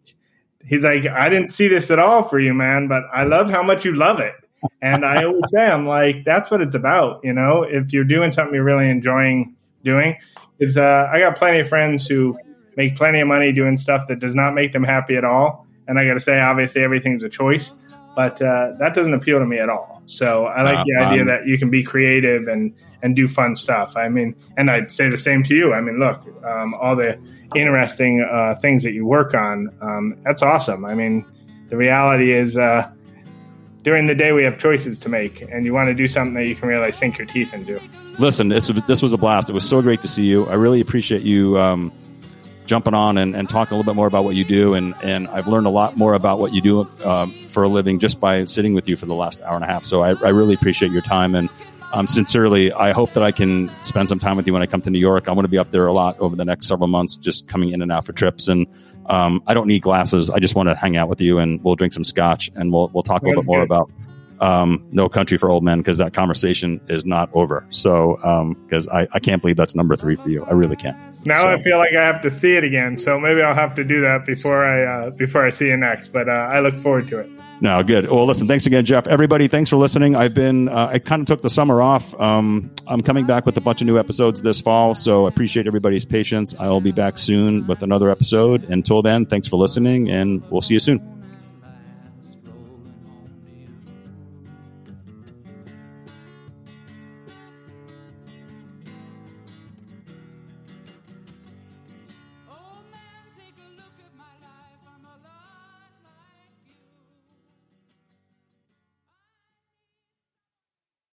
He's like, I didn't see this at all for you, man, but I love how much you love it. And I always say, I'm like, that's what it's about. You know, if you're doing something you're really enjoying doing, is uh, I got plenty of friends who make plenty of money doing stuff that does not make them happy at all. And I got to say, obviously, everything's a choice, but uh, that doesn't appeal to me at all. So I like the idea um, that you can be creative and and do fun stuff. I mean, and I'd say the same to you. I mean, look, um, all the interesting uh, things that you work on, um, that's awesome. I mean, the reality is, uh, during the day we have choices to make, and you want to do something that you can really sink your teeth into listen, this this was a blast. It was so great to see you. I really appreciate you um, jumping on and, and, talking a little bit more about what you do. And, and I've learned a lot more about what you do um, for a living just by sitting with you for the last hour and a half. So I, I really appreciate your time and um, sincerely, I hope that I can spend some time with you when I come to New York. i'm going to be up there a lot over the next several months, just coming in and out for trips. And um, I don't need glasses. I just want to hang out with you, and we'll drink some scotch, and we'll we'll talk a little bit more about um, No Country for Old Men because that conversation is not over. So, because um, I, I can't believe that's number three for you. I really can't. Now so. I feel like I have to see it again. So maybe I'll have to do that before I uh, before I see you next. But uh, I look forward to it. No, good. Well, listen, thanks again, Jeff. Everybody, thanks for listening. I've been, uh, I kind of took the summer off. Um, I'm coming back with a bunch of new episodes this fall, so I appreciate everybody's patience. I'll be back soon with another episode. Until then, thanks for listening, and we'll see you soon.